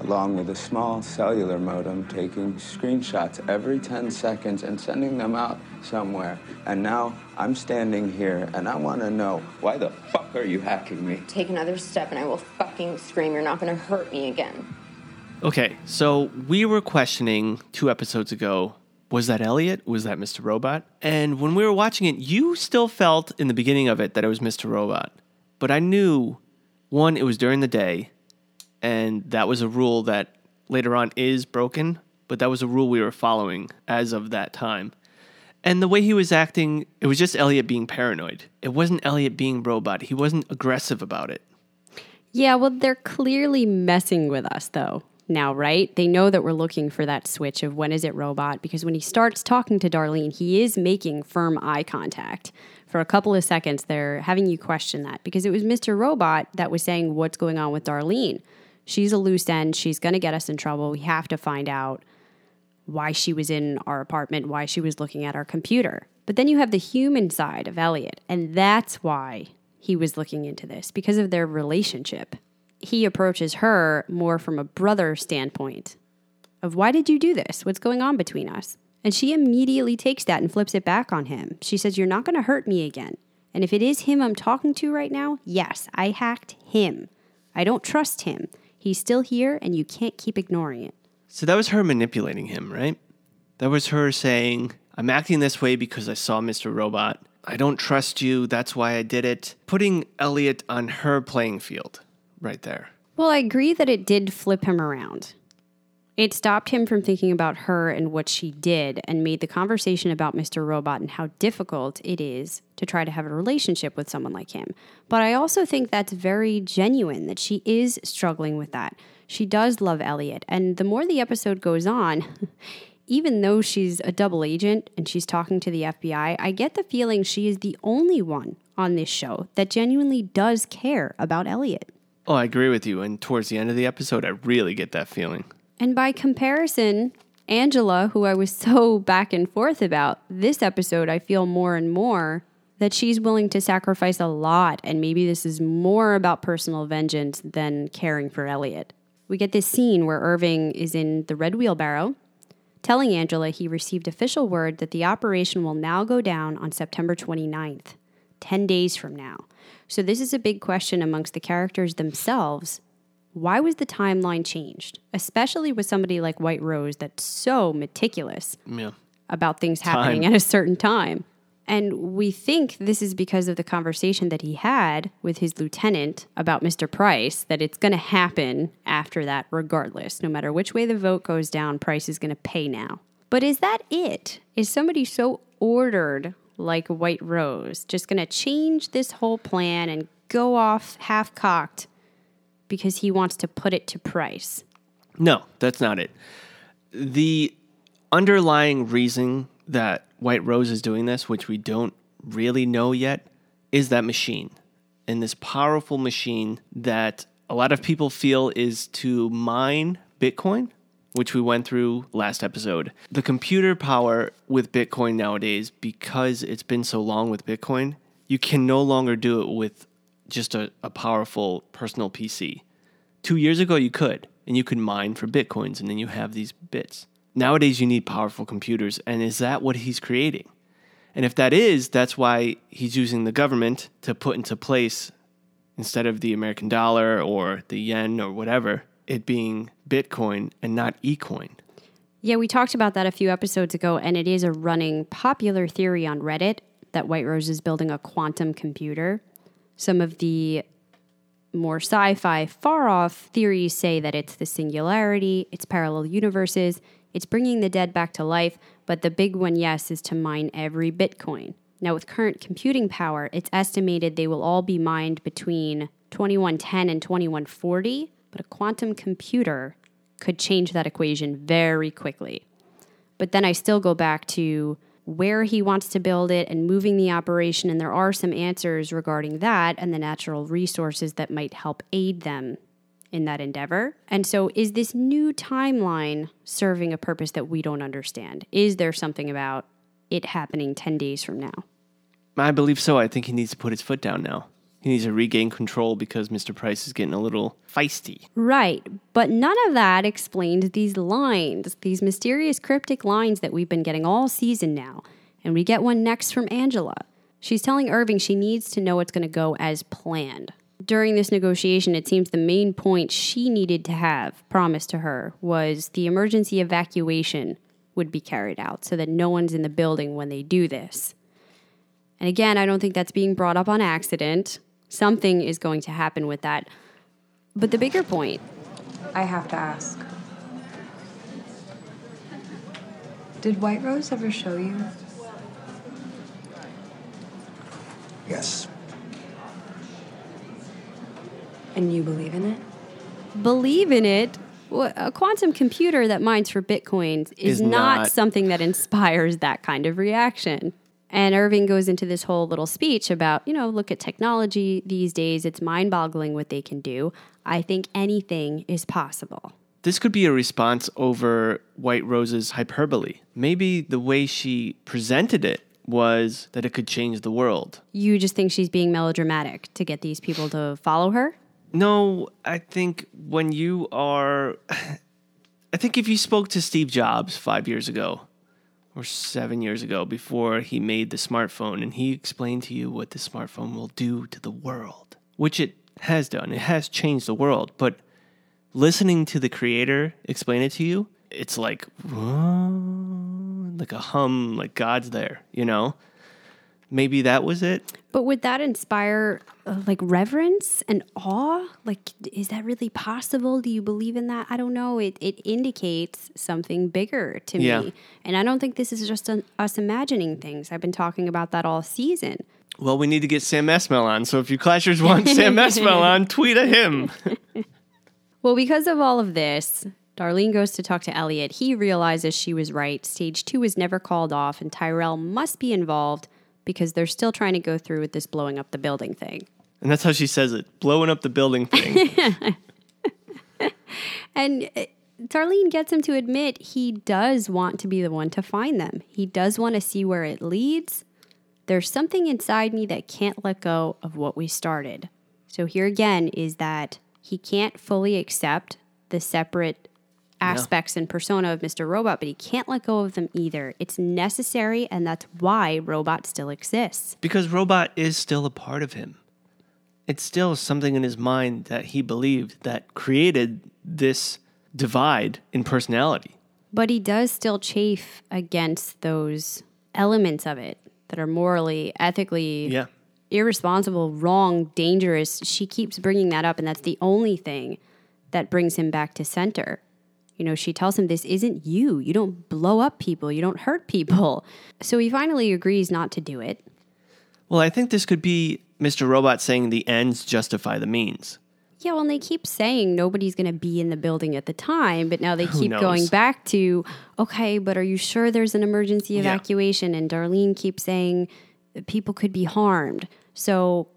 Speaker 1: along with a small cellular modem taking screenshots every 10 seconds and sending them out somewhere. And now I'm standing here and I want to know why the fuck are you hacking me?
Speaker 5: Take another step and I will fucking scream. You're not gonna hurt me again.
Speaker 3: Okay, so we were questioning two episodes ago was that Elliot? Was that Mr. Robot? And when we were watching it, you still felt in the beginning of it that it was Mr. Robot. But I knew, one, it was during the day, and that was a rule that later on is broken, but that was a rule we were following as of that time. And the way he was acting, it was just Elliot being paranoid. It wasn't Elliot being robot. He wasn't aggressive about it.
Speaker 4: Yeah, well, they're clearly messing with us, though, now, right? They know that we're looking for that switch of when is it robot, because when he starts talking to Darlene, he is making firm eye contact. For a couple of seconds, they're having you question that because it was Mr. Robot that was saying, What's going on with Darlene? She's a loose end. She's going to get us in trouble. We have to find out why she was in our apartment, why she was looking at our computer. But then you have the human side of Elliot, and that's why he was looking into this because of their relationship. He approaches her more from a brother standpoint of why did you do this? What's going on between us? And she immediately takes that and flips it back on him. She says, You're not going to hurt me again. And if it is him I'm talking to right now, yes, I hacked him. I don't trust him. He's still here, and you can't keep ignoring it.
Speaker 3: So that was her manipulating him, right? That was her saying, I'm acting this way because I saw Mr. Robot. I don't trust you. That's why I did it. Putting Elliot on her playing field right there.
Speaker 4: Well, I agree that it did flip him around. It stopped him from thinking about her and what she did and made the conversation about Mr. Robot and how difficult it is to try to have a relationship with someone like him. But I also think that's very genuine that she is struggling with that. She does love Elliot. And the more the episode goes on, even though she's a double agent and she's talking to the FBI, I get the feeling she is the only one on this show that genuinely does care about Elliot.
Speaker 3: Oh, I agree with you. And towards the end of the episode, I really get that feeling.
Speaker 4: And by comparison, Angela, who I was so back and forth about, this episode, I feel more and more that she's willing to sacrifice a lot. And maybe this is more about personal vengeance than caring for Elliot. We get this scene where Irving is in the red wheelbarrow telling Angela he received official word that the operation will now go down on September 29th, 10 days from now. So, this is a big question amongst the characters themselves why was the timeline changed, especially with somebody like White Rose that's so meticulous
Speaker 3: Yeah.
Speaker 4: about things happening
Speaker 3: Time.
Speaker 4: at a certain time? And we think this is because of the conversation that he had with his lieutenant about Mr. Price, that it's going to happen after that, regardless. No matter which way the vote goes down, Price is going to pay now. But is that it? Is somebody so ordered like White Rose just going to change this whole plan and go off half cocked because he wants to put it to Price?
Speaker 3: No, that's not it. The underlying reason that White Rose is doing this, which we don't really know yet, is that machine. And this powerful machine that a lot of people feel is to mine Bitcoin, which we went through last episode. The computer power with Bitcoin nowadays, because it's been so long with Bitcoin, you can no longer do it with just a, a powerful personal PC. Two years ago, you could, and you could mine for bitcoins, and then you have these bits. Nowadays, you need powerful computers, and is that what he's creating? And if that is, that's why he's using the government to put into place instead of the American dollar or the yen or whatever, it being Bitcoin and not eCoin.
Speaker 4: Yeah, we talked about that a few episodes ago, and it is a running popular theory on Reddit that White Rose is building a quantum computer. Some of the more sci fi, far off theories say that it's the singularity, it's parallel universes, it's bringing the dead back to life, but the big one, yes, is to mine every Bitcoin. Now, with current computing power, it's estimated they will all be mined between 2110 and 2140, but a quantum computer could change that equation very quickly. But then I still go back to where he wants to build it and moving the operation, and there are some answers regarding that and the natural resources that might help aid them in that endeavor. And so, is this new timeline serving a purpose that we don't understand? Is there something about it happening 10 days from now?
Speaker 3: I believe so. I think he needs to put his foot down now. He needs to regain control because Mr. Price is getting a little feisty.
Speaker 4: Right. But none of that explains these lines, these mysterious cryptic lines that we've been getting all season now. And we get one next from Angela. She's telling Irving she needs to know it's going to go as planned. During this negotiation, it seems the main point she needed to have promised to her was the emergency evacuation would be carried out so that no one's in the building when they do this. And again, I don't think that's being brought up on accident. Something is going to happen with that. But the bigger point
Speaker 6: I have to ask. Did White Rose ever show you?
Speaker 7: Yes.
Speaker 6: And you believe in it?
Speaker 4: believe in it. A quantum computer that mines for bitcoins is,
Speaker 3: Is
Speaker 4: not,
Speaker 3: not.
Speaker 4: something that inspires that kind of reaction. And Irving goes into this whole little speech about, you know, look at technology these days. It's mind boggling what they can do. I think anything is possible.
Speaker 3: This could be a response over White Rose's hyperbole. Maybe the way she presented it was that it could change the world.
Speaker 4: You just think she's being melodramatic to get these people to follow her?
Speaker 3: No, I think when you are. I think if you spoke to Steve Jobs five years ago or seven years ago before he made the smartphone and he explained to you what the smartphone will do to the world, which it has done, it has changed the world. But listening to the creator explain it to you, it's like, "Whoa," like a hum, like God's there, you know? Maybe that was it.
Speaker 4: But would that inspire uh, like reverence and awe? Like, is that really possible? Do you believe in that? I don't know. It, it indicates something bigger to
Speaker 3: Yeah.
Speaker 4: me. And I don't think this is just an, us imagining things. I've been talking about that all season.
Speaker 3: Well, we need to get Sam Esmail on. So if you Clatchers want Sam Esmail on, tweet at him.
Speaker 4: Well, because of all of this, Darlene goes to talk to Elliot. He realizes she was right. Stage two is never called off, and Tyrell must be involved because they're still trying to go through with this blowing up the building thing.
Speaker 3: And that's how she says it blowing up the building thing.
Speaker 4: And uh, Darlene gets him to admit he does want to be the one to find them. He does want to see where it leads. There's something inside me that can't let go of what we started. So here again is that he can't fully accept the separate aspects and persona of Mr. Robot, but he can't let go of them either. It's necessary, and that's why Robot still exists.
Speaker 3: because Robot is still a part of him. It's still something in his mind that he believed that created this divide in personality.
Speaker 4: But he does still chafe against those elements of it that are morally, ethically
Speaker 3: Yeah.
Speaker 4: irresponsible, wrong, dangerous. She keeps bringing that up, and that's the only thing that brings him back to center. You know, she tells him, This isn't you. You don't blow up people, you don't hurt people. So he finally agrees not to do it.
Speaker 3: Well, I think this could be Mr. Robot saying the ends justify the means.
Speaker 4: Yeah, well, and they keep saying nobody's going to be in the building at the time, but now they keep
Speaker 3: knows?
Speaker 4: going back to, okay, but are you sure there's an emergency
Speaker 3: Yeah.
Speaker 4: evacuation? And Darlene keeps saying that people could be harmed. So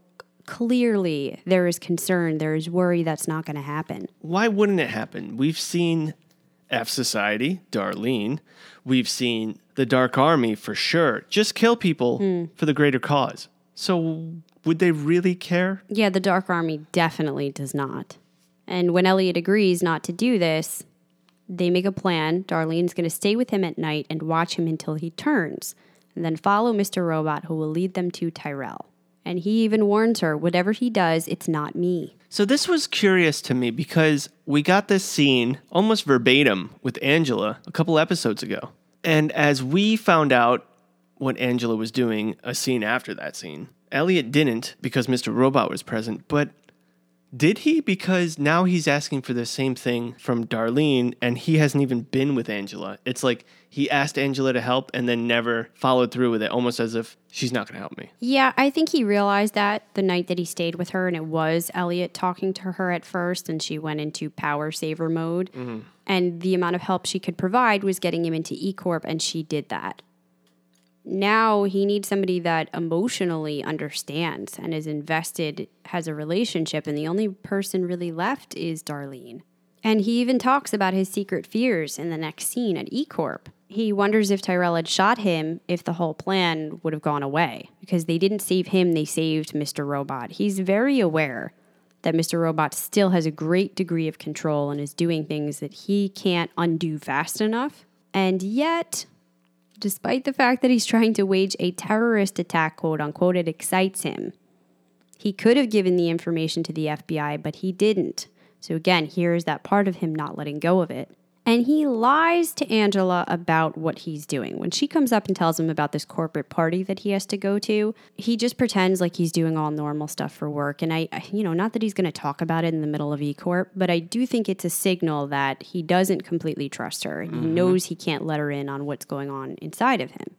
Speaker 4: clearly there is concern, there is worry that's not going to happen.
Speaker 3: Why wouldn't it happen? We've seen F Society, Darlene. We've seen the Dark Army for sure. Just kill people for the greater cause. So would they really care?
Speaker 4: Yeah, the Dark Army definitely does not. And when Elliot agrees not to do this, they make a plan. Darlene's going to stay with him at night and watch him until he turns, and then follow Mr. Robot, who will lead them to Tyrell. And he even warns her, whatever he does, it's not me.
Speaker 3: So this was curious to me because we got this scene almost verbatim with Angela a couple episodes ago. And as we found out what Angela was doing a scene after that scene, Elliot didn't because Mr. Robot was present, but did he? Because now he's asking for the same thing from Darlene and he hasn't even been with Angela. It's like he asked Angela to help and then never followed through with it, almost as if she's not going to help me.
Speaker 4: Yeah, I think he realized that the night that he stayed with her, and it was Elliot talking to her at first, and she went into power saver mode. Mm-hmm. And the amount of help she could provide was getting him into E Corp, and she did that. Now he needs somebody that emotionally understands and is invested, has a relationship, and the only person really left is Darlene. And he even talks about his secret fears in the next scene at E Corp. He wonders if Tyrell had shot him if the whole plan would have gone away because they didn't save him, they saved Mr. Robot. He's very aware that Mr. Robot still has a great degree of control and is doing things that he can't undo fast enough. And yet, despite the fact that he's trying to wage a terrorist attack, quote unquote, it excites him. He could have given the information to the FBI, but he didn't. So again, here's that part of him not letting go of it. And he lies to Angela about what he's doing. When she comes up and tells him about this corporate party that he has to go to, he just pretends like he's doing all normal stuff for work. And I, you know, not that he's going to talk about it in the middle of E Corp, but I do think it's a signal that he doesn't completely trust her. He mm-hmm. knows he can't let her in on what's going on inside of him.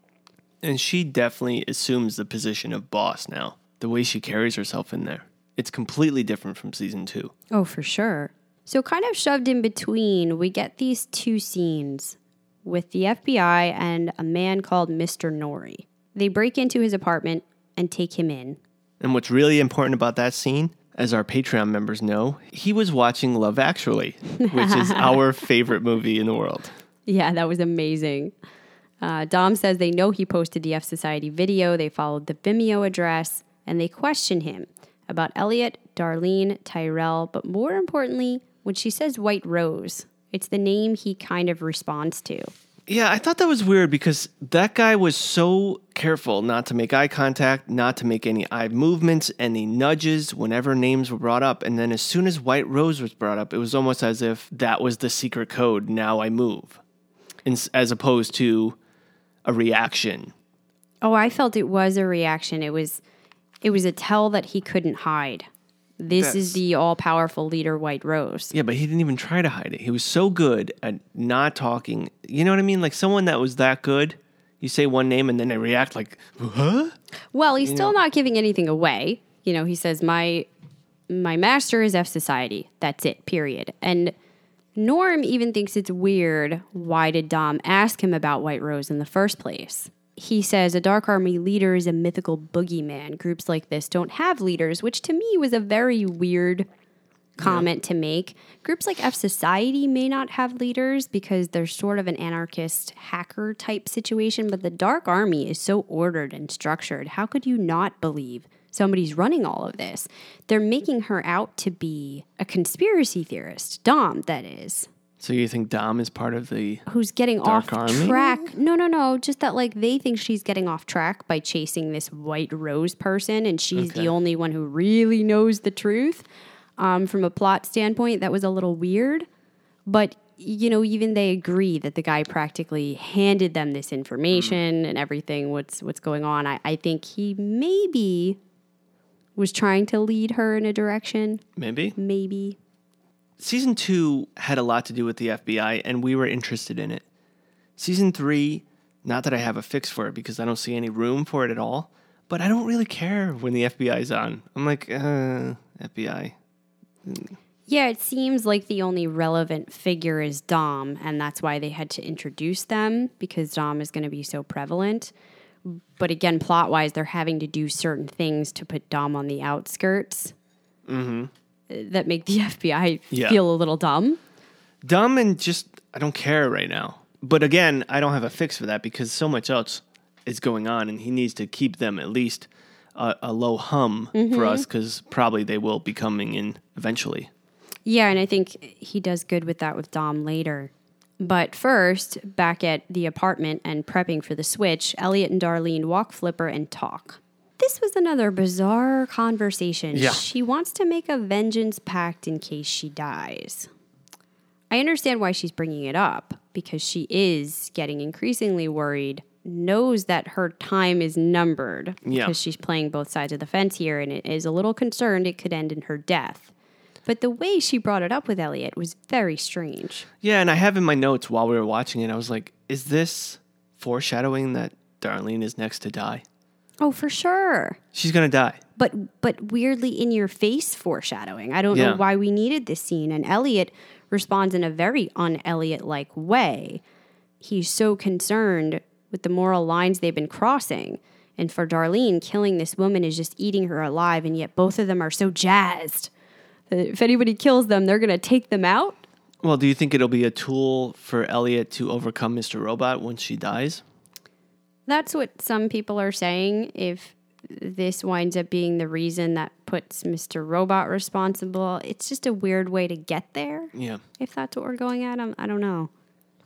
Speaker 3: And she definitely assumes the position of boss now. The way she carries herself in there. It's completely different from season two.
Speaker 4: Oh, for sure. So, kind of shoved in between, we get these two scenes with the FBI and a man called Mr. Nori. They break into his apartment and take him in.
Speaker 3: And what's really important about that scene, as our Patreon members know, he was watching Love Actually, which is our favorite movie in the world.
Speaker 4: Yeah, that was amazing. Uh, Dom says they know he posted the F Society video, they followed the Vimeo address, and they question him about Elliot, Darlene, Tyrell, but more importantly, when she says White Rose, it's the name he kind of responds to.
Speaker 3: Yeah, I thought that was weird because that guy was so careful not to make eye contact, not to make any eye movements, any nudges whenever names were brought up. And then as soon as White Rose was brought up, it was almost as if that was the secret code. Now I move, as opposed to a reaction.
Speaker 4: Oh, I felt it was a reaction. It was it was a tell that he couldn't hide. This
Speaker 3: That's-
Speaker 4: is the all-powerful leader White Rose.
Speaker 3: Yeah, but he didn't even try to hide it. He was so good at not talking. You know what I mean? Like someone that was that good, you say one name and then they react like, huh?
Speaker 4: Well, he's still not giving anything away. You know, he says my my master is F society. That's it. Period. And Norm even thinks it's weird. Why did Dom ask him about White Rose in the first place? He says a Dark Army leader is a mythical boogeyman. Groups like this don't have leaders, which to me was a very weird comment to make. Groups like F Society may not have leaders because they're sort of an anarchist hacker type situation, but the Dark Army is so ordered and structured. How could you not believe somebody's running all of this? They're making her out to be a conspiracy theorist, Dom, that is.
Speaker 3: So you think Dom is part of the.
Speaker 4: Who's getting
Speaker 3: Dark
Speaker 4: off
Speaker 3: Army?
Speaker 4: track? No, no, no. Just that, like, they think she's getting off track by chasing this white rose person, and she's
Speaker 3: Okay.
Speaker 4: the only one who really knows the truth. Um, from a plot standpoint, that was a little weird. But, you know, even they agree that the guy practically handed them this information and everything, what's, what's going on. I, I think he maybe was trying to lead her in a direction.
Speaker 3: Maybe?
Speaker 4: Maybe.
Speaker 3: Season two had a lot to do with the FBI, and we were interested in it. Season three, not that I have a fix for it because I don't see any room for it at all, but I don't really care when the FBI's on. I'm like, uh, FBI.
Speaker 4: Yeah, it seems like the only relevant figure is Dom, and that's why they had to introduce them because Dom is going to be so prevalent. But again, plot wise, they're having to do certain things to put Dom on the outskirts uh, that make the FBI
Speaker 3: Yeah.
Speaker 4: feel a little dumb.
Speaker 3: Dumb and just, I don't care right now. But again, I don't have a fix for that because so much else is going on, and he needs to keep them at least a, a low hum for mm-hmm. us because probably they will be coming in eventually.
Speaker 4: Yeah, and I think he does good with that with Dom later. But first, back at the apartment and prepping for the switch, Elliot and Darlene walk Flipper and talk. This was another bizarre conversation.
Speaker 3: Yeah.
Speaker 4: She wants to make a vengeance pact in case she dies. I understand why she's bringing it up because she is getting increasingly worried, knows that her time is numbered
Speaker 3: Yeah.
Speaker 4: because she's playing both sides of the fence here and is a little concerned it could end in her death. But the way she brought it up with Elliot was very strange.
Speaker 3: Yeah, and I have in my notes while we were watching it, I was like, is this foreshadowing that Darlene is next to die?
Speaker 4: Oh, for sure.
Speaker 3: She's gonna die.
Speaker 4: but but weirdly in your face foreshadowing. I don't
Speaker 3: Yeah.
Speaker 4: know why we needed this scene. And Elliot responds in a very un-Elliot like way. He's so concerned with the moral lines they've been crossing. And for Darlene, killing this woman is just eating her alive, and yet both of them are so jazzed. that If anybody kills them, they're gonna take them out.
Speaker 3: Well, do you think it'll be a tool for Elliot to overcome Mr. Robot when she dies?
Speaker 4: That's what some people are saying. If this winds up being the reason that puts Mr. Robot responsible, it's just a weird way to get there.
Speaker 3: Yeah.
Speaker 4: if that's what we're going at. I'm, I don't know.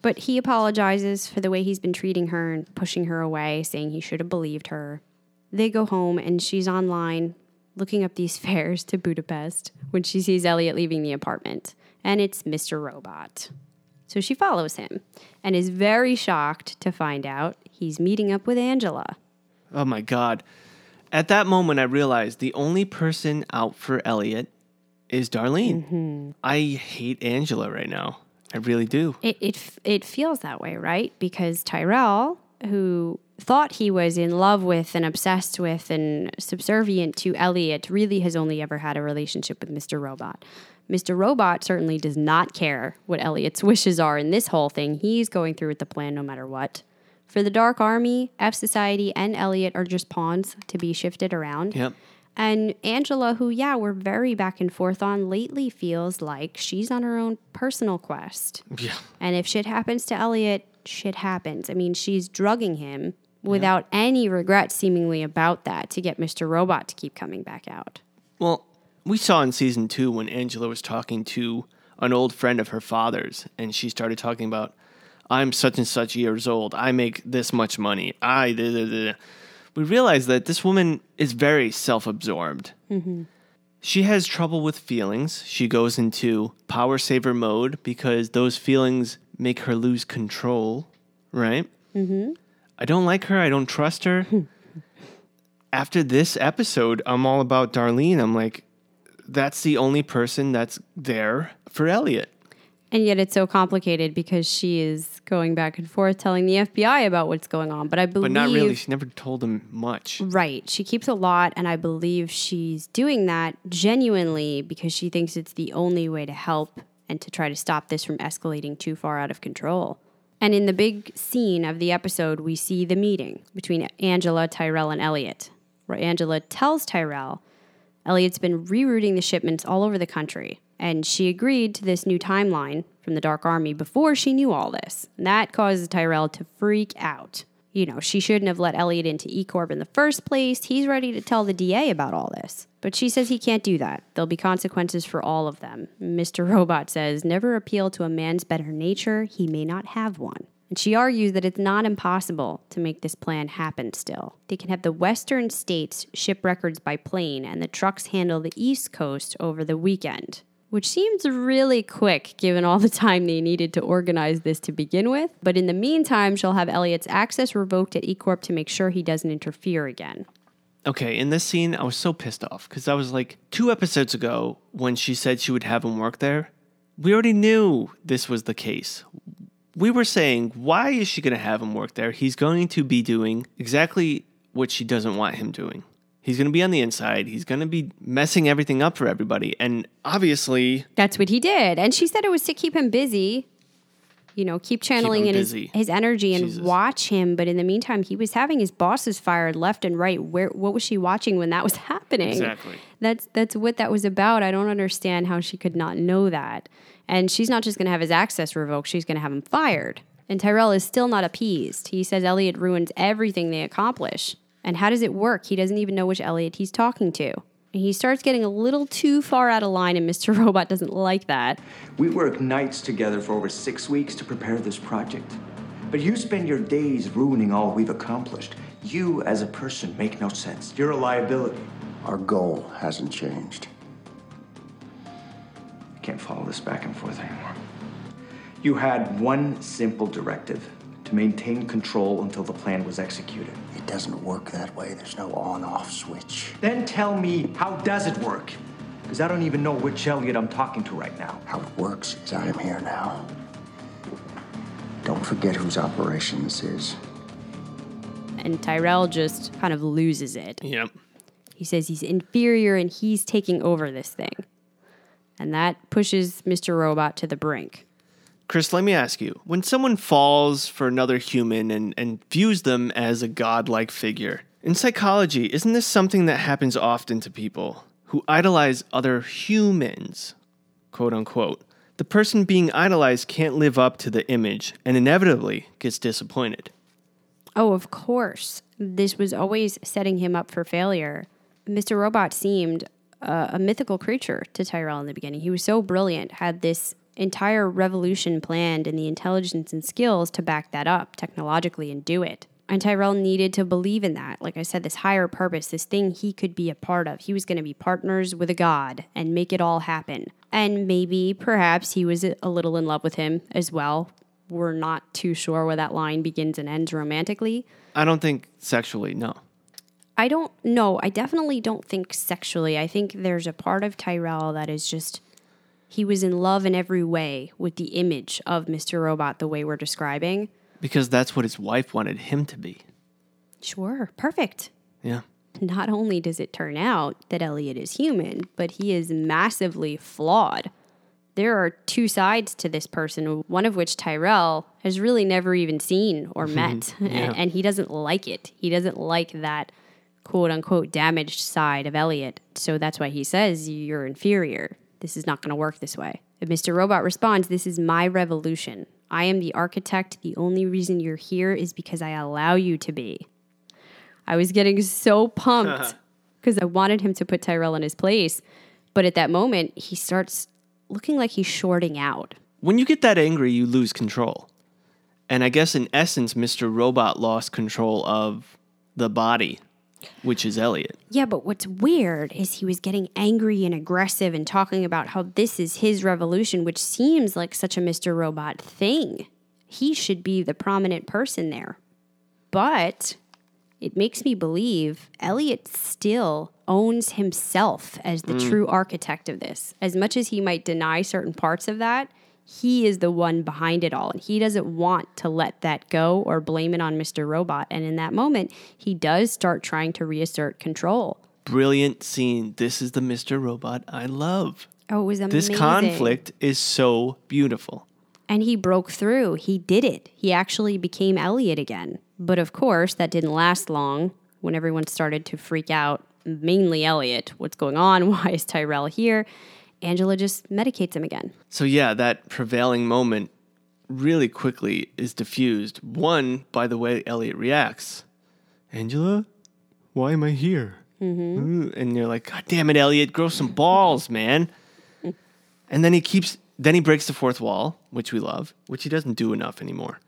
Speaker 4: But he apologizes for the way he's been treating her and pushing her away, saying he should have believed her. They go home and she's online looking up these fares to Budapest when she sees Elliot leaving the apartment. And it's Mr. Robot. So she follows him and is very shocked to find out he's meeting up with Angela.
Speaker 3: Oh my God. At that moment, I realized the only person out for Elliot is Darlene. Mm-hmm. I hate Angela right now. I really do.
Speaker 4: It, it, it feels that way, right? Because Tyrell, who thought he was in love with and obsessed with and subservient to Elliot, really has only ever had a relationship with Mr. Robot. Mr. Robot certainly does not care what Elliot's wishes are in this whole thing. He's going through with the plan no matter what. For the Dark Army, F Society, and Elliot are just pawns to be shifted around.
Speaker 3: Yep.
Speaker 4: And Angela, who, yeah, we're very back and forth on lately, feels like she's on her own personal quest.
Speaker 3: Yeah.
Speaker 4: And if shit happens to Elliot, shit happens. I mean, she's drugging him without any regret, seemingly, about that to get Mr. Robot to keep coming back out.
Speaker 3: Well, we saw in season two when Angela was talking to an old friend of her father's, and she started talking about, I'm such and such years old. I make this much money. I. Da, da, da. We realize that this woman is very self absorbed. She has trouble with feelings. She goes into power saver mode because those feelings make her lose control, right? Mm-hmm. I don't like her. I don't trust her. After this episode, I'm all about Darlene. I'm like, that's the only person that's there for Elliot.
Speaker 4: And yet it's so complicated because she is going back and forth telling the FBI about what's going on. But I believe.
Speaker 3: But not really. She never told them much.
Speaker 4: Right. She keeps a lot, and I believe she's doing that genuinely because she thinks it's the only way to help and to try to stop this from escalating too far out of control. And in the big scene of the episode, we see the meeting between Angela, Tyrell, and Elliot, where Angela tells Tyrell Elliot's been rerouting the shipments all over the country. And she agreed to this new timeline from the Dark Army before she knew all this. And that causes Tyrell to freak out. You know, she shouldn't have let Elliot into E Corp in the first place. He's ready to tell the DA about all this. But she says he can't do that. There'll be consequences for all of them. Mr. Robot says, never appeal to a man's better nature. He may not have one. And she argues that it's not impossible to make this plan happen still. They can have the western states ship records by plane and the trucks handle the east coast over the weekend, which seems really quick given all the time they needed to organize this to begin with. But in the meantime, she'll have Elliot's access revoked at E Corp to make sure he doesn't interfere again.
Speaker 3: Okay, in this scene, I was so pissed off because I was like, two episodes ago, when she said she would have him work there, we already knew this was the case. We were saying, why is she going to have him work there? He's going to be doing exactly what she doesn't want him doing. He's going to be on the inside. He's going to be messing everything up for everybody. And obviously,
Speaker 4: That's what he did. And she said it was to keep him busy, you know, keep channeling
Speaker 3: him
Speaker 4: in his, his energy and
Speaker 3: Jesus.
Speaker 4: watch him. But in the meantime, he was having his bosses fired left and right. Where what was she watching when that was happening?
Speaker 3: Exactly.
Speaker 4: That's that's what that was about. I don't understand how she could not know that. And she's not just gonna have his access revoked, she's gonna have him fired. And Tyrell is still not appeased. He says Elliot ruins everything they accomplish. And how does it work? He doesn't even know which Elliot he's talking to. And he starts getting a little too far out of line, and Mr. Robot doesn't like that.
Speaker 7: We work nights together for over six weeks to prepare this project. But you spend your days ruining all we've accomplished. You, as a person, make no sense. You're a liability.
Speaker 8: Our goal hasn't changed.
Speaker 7: I can't follow this back and forth anymore. You had one simple directive to maintain control until the plan was executed.
Speaker 8: It doesn't work that way. There's no on off switch.
Speaker 7: Then tell me, how does it work? Because I don't even know which Elliot I'm talking to right now.
Speaker 8: How it works is I am here now. Don't forget whose operation this is.
Speaker 4: And Tyrell just kind of loses it.
Speaker 3: Yep.
Speaker 4: He says he's inferior and he's taking over this thing. And that pushes Mr. Robot to the brink.
Speaker 3: Chris, let me ask you when someone falls for another human and, and views them as a godlike figure, in psychology, isn't this something that happens often to people who idolize other humans, quote unquote? The person being idolized can't live up to the image and inevitably gets disappointed.
Speaker 4: Oh, of course. This was always setting him up for failure. Mr. Robot seemed uh, a mythical creature to Tyrell in the beginning. He was so brilliant, had this entire revolution planned and the intelligence and skills to back that up technologically and do it. And Tyrell needed to believe in that. Like I said, this higher purpose, this thing he could be a part of. He was going to be partners with a god and make it all happen. And maybe, perhaps, he was a little in love with him as well. We're not too sure where that line begins and ends romantically.
Speaker 3: I don't think sexually, no.
Speaker 4: I don't know. I definitely don't think sexually. I think there's a part of Tyrell that is just he was in love in every way with the image of Mr. Robot the way we're describing.
Speaker 3: Because that's what his wife wanted him to be.
Speaker 4: Sure, perfect.
Speaker 3: Yeah.
Speaker 4: Not only does it turn out that Elliot is human, but he is massively flawed. There are two sides to this person, one of which Tyrell has really never even seen or mm-hmm. met,
Speaker 3: Yeah.
Speaker 4: and, and he doesn't like it. He doesn't like that quote unquote damaged side of Elliot. So that's why he says, You're inferior. This is not going to work this way. If Mr. Robot responds, This is my revolution. I am the architect. The only reason you're here is because I allow you to be. I was getting so pumped because I wanted him to put Tyrell in his place. But at that moment, he starts looking like he's shorting out.
Speaker 3: When you get that angry, you lose control. And I guess in essence, Mr. Robot lost control of the body, which is Elliot.
Speaker 4: Yeah, but what's weird is he was getting angry and aggressive and talking about how this is his revolution, which seems like such a Mr. Robot thing. He should be the prominent person there. But it makes me believe Elliot still owns himself as the mm. true architect of this. As much as he might deny certain parts of that, he is the one behind it all. And he doesn't want to let that go or blame it on Mr. Robot. And in that moment, he does start trying to reassert control.
Speaker 3: Brilliant scene. This is the Mr. Robot I love.
Speaker 4: Oh, it was amazing.
Speaker 3: This conflict is so beautiful.
Speaker 4: And he broke through. He did it. He actually became Elliot again. But of course, that didn't last long when everyone started to freak out, mainly Elliot. What's going on? Why is Tyrell here? Angela just medicates him again.
Speaker 3: So, yeah, that prevailing moment really quickly is diffused. One, by the way Elliot reacts Angela, why am I here? Mm-hmm. And you're like, God damn it, Elliot, grow some balls, man. and then he keeps, then he breaks the fourth wall, which we love, which he doesn't do enough anymore.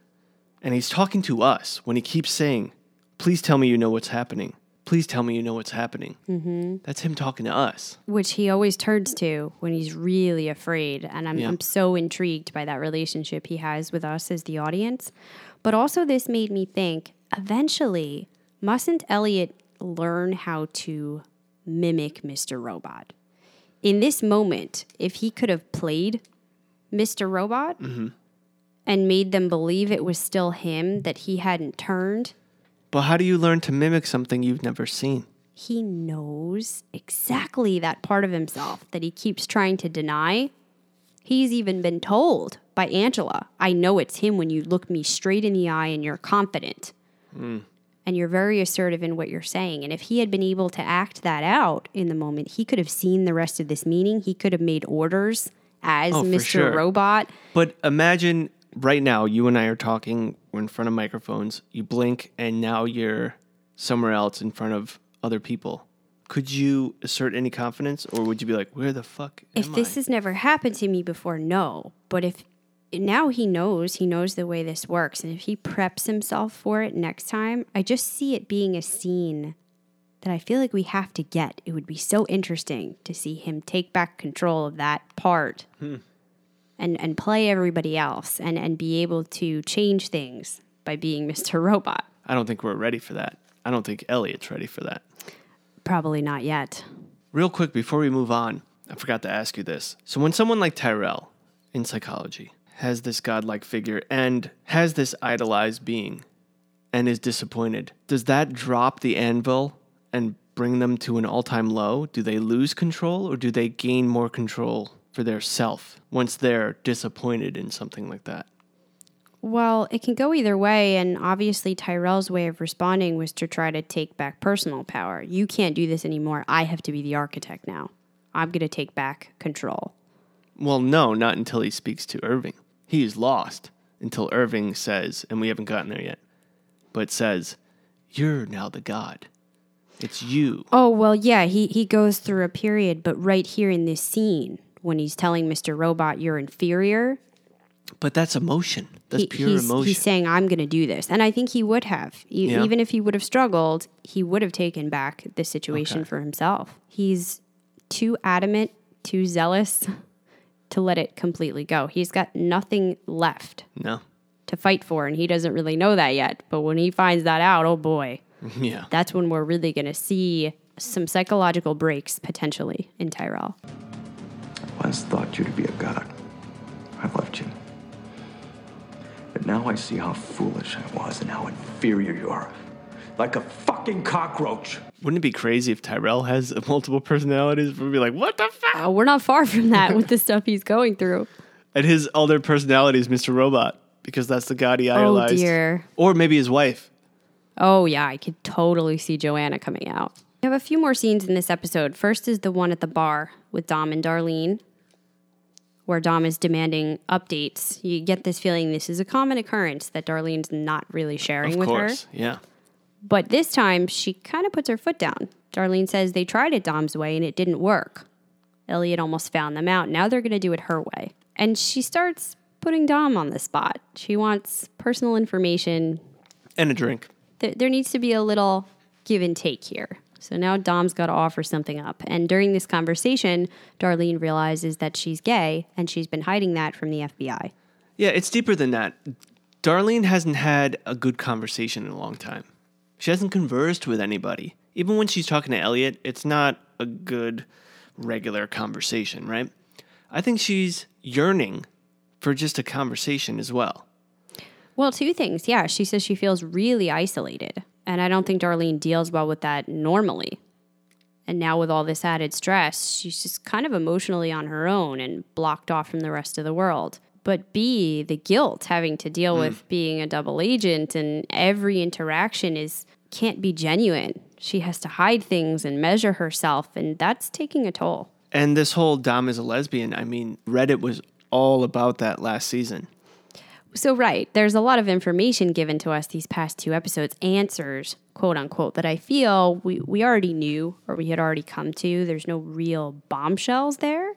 Speaker 3: And he's talking to us when he keeps saying, Please tell me you know what's happening. Please tell me you know what's happening. Mm-hmm. That's him talking to us.
Speaker 4: which he always turns to when he's really afraid. And I'm,
Speaker 3: Yeah.
Speaker 4: I'm so intrigued by that relationship he has with us as the audience. But also, this made me think eventually, mustn't Elliot learn how to mimic Mr. Robot? In this moment, if he could have played Mr. Robot and made them believe it was still him, that he hadn't turned,
Speaker 3: But how do you learn to mimic something you've never seen?
Speaker 4: he knows exactly that part of himself that he keeps trying to deny. He's even been told by Angela, I know it's him when you look me straight in the eye and you're confident. Hmm. And you're very assertive in what you're saying. And if he had been able to act that out in the moment, he could have seen the rest of this meeting. He could have made orders as
Speaker 3: Oh,
Speaker 4: Mr.
Speaker 3: sure.
Speaker 4: Robot.
Speaker 3: But imagine right now, you and I are talking, we're in front of microphones, you blink, and now you're somewhere else in front of other people. Could you assert any confidence, or would you be like, where the fuck am
Speaker 4: If this
Speaker 3: I?
Speaker 4: has never happened to me before, no. But if now he knows, he knows the way this works. And if he preps himself for it next time, I just see it being a scene that I feel like we have to get. It would be so interesting to see him take back control of that part hmm. And, and play everybody else and, and be able to change things by being Mr. Robot.
Speaker 3: I don't think we're ready for that. I don't think Elliot's ready for that.
Speaker 4: Probably not yet.
Speaker 3: Real quick before we move on, I forgot to ask you this. So, when someone like Tyrell in psychology has this godlike figure and has this idolized being and is disappointed, does that drop the anvil and bring them to an all time low? Do they lose control or do they gain more control for their self once they're disappointed in something like that?
Speaker 4: Well, it can go either way, and obviously Tyrell's way of responding was to try to take back personal power. You can't do this anymore. I have to be the architect now. I'm going to take back control.
Speaker 3: Well, no, not until he speaks to Irving. He is lost until Irving says, and we haven't gotten there yet, but says, You're now the god. It's you.
Speaker 4: Oh, well, yeah, he, he goes through a period, but right here in this scene, when he's telling Mr. Robot you're inferior,
Speaker 3: But that's emotion. That's
Speaker 4: he-
Speaker 3: pure
Speaker 4: he's,
Speaker 3: emotion.
Speaker 4: he's saying, I'm going to do this. And I think he would have. E-
Speaker 3: Yeah.
Speaker 4: Even if he would have struggled, he would have taken back the situation
Speaker 3: Okay.
Speaker 4: for himself. He's too adamant, too zealous to let it completely go. He's got nothing left
Speaker 3: no.
Speaker 4: to fight for, and he doesn't really know that yet. But when he finds that out, oh boy,
Speaker 3: Yeah.
Speaker 4: that's when we're really going to see some psychological breaks potentially in Tyrell.
Speaker 7: Once thought you to be a god. I loved you. But now I see how foolish I was and how inferior you are. Like a fucking cockroach.
Speaker 3: Wouldn't it be crazy if Tyrell has multiple personalities? We'd be like, what the fuck?
Speaker 4: Uh, we're not far from that with the stuff he's going through.
Speaker 3: And his other personality is Mr. Robot because that's the god he idolized.
Speaker 4: Oh dear.
Speaker 3: Or maybe his wife.
Speaker 4: Oh, yeah, I could totally see Joanna coming out. We have a few more scenes in this episode. First is the one at the bar with Dom and Darlene, where Dom is demanding updates. You get this feeling this is a common occurrence that Darlene's not really sharing with her.
Speaker 3: Yeah.
Speaker 4: But this time, she kind of puts her foot down. Darlene says they tried it Dom's way and it didn't work. Elliot almost found them out. Now they're going to do it her way. And she starts putting Dom on the spot. She wants personal information,
Speaker 3: And a drink.
Speaker 4: there, there needs to be a little give and take here. So now Dom's got to offer something up. And during this conversation, Darlene realizes that she's gay and she's been hiding that from the FBI.
Speaker 3: Yeah, it's deeper than that. Darlene hasn't had a good conversation in a long time. She hasn't conversed with anybody. Even when she's talking to Elliot, it's not a good, regular conversation, right? I think she's yearning for just a conversation as well.
Speaker 4: Well, two things. Yeah, she says she feels really isolated. And I don't think Darlene deals well with that normally. And now, with all this added stress, she's just kind of emotionally on her own and blocked off from the rest of the world. But B, the guilt having to deal hmm. with being a double agent and every interaction is can't be genuine. She has to hide things and measure herself, and that's taking a toll.
Speaker 3: And this whole Dom is a lesbian, I mean, Reddit was all about that last season.
Speaker 4: So, right, there's a lot of information given to us these past two episodes, answers, quote unquote, that I feel we, we already knew or we had already come to. There's no real bombshells there.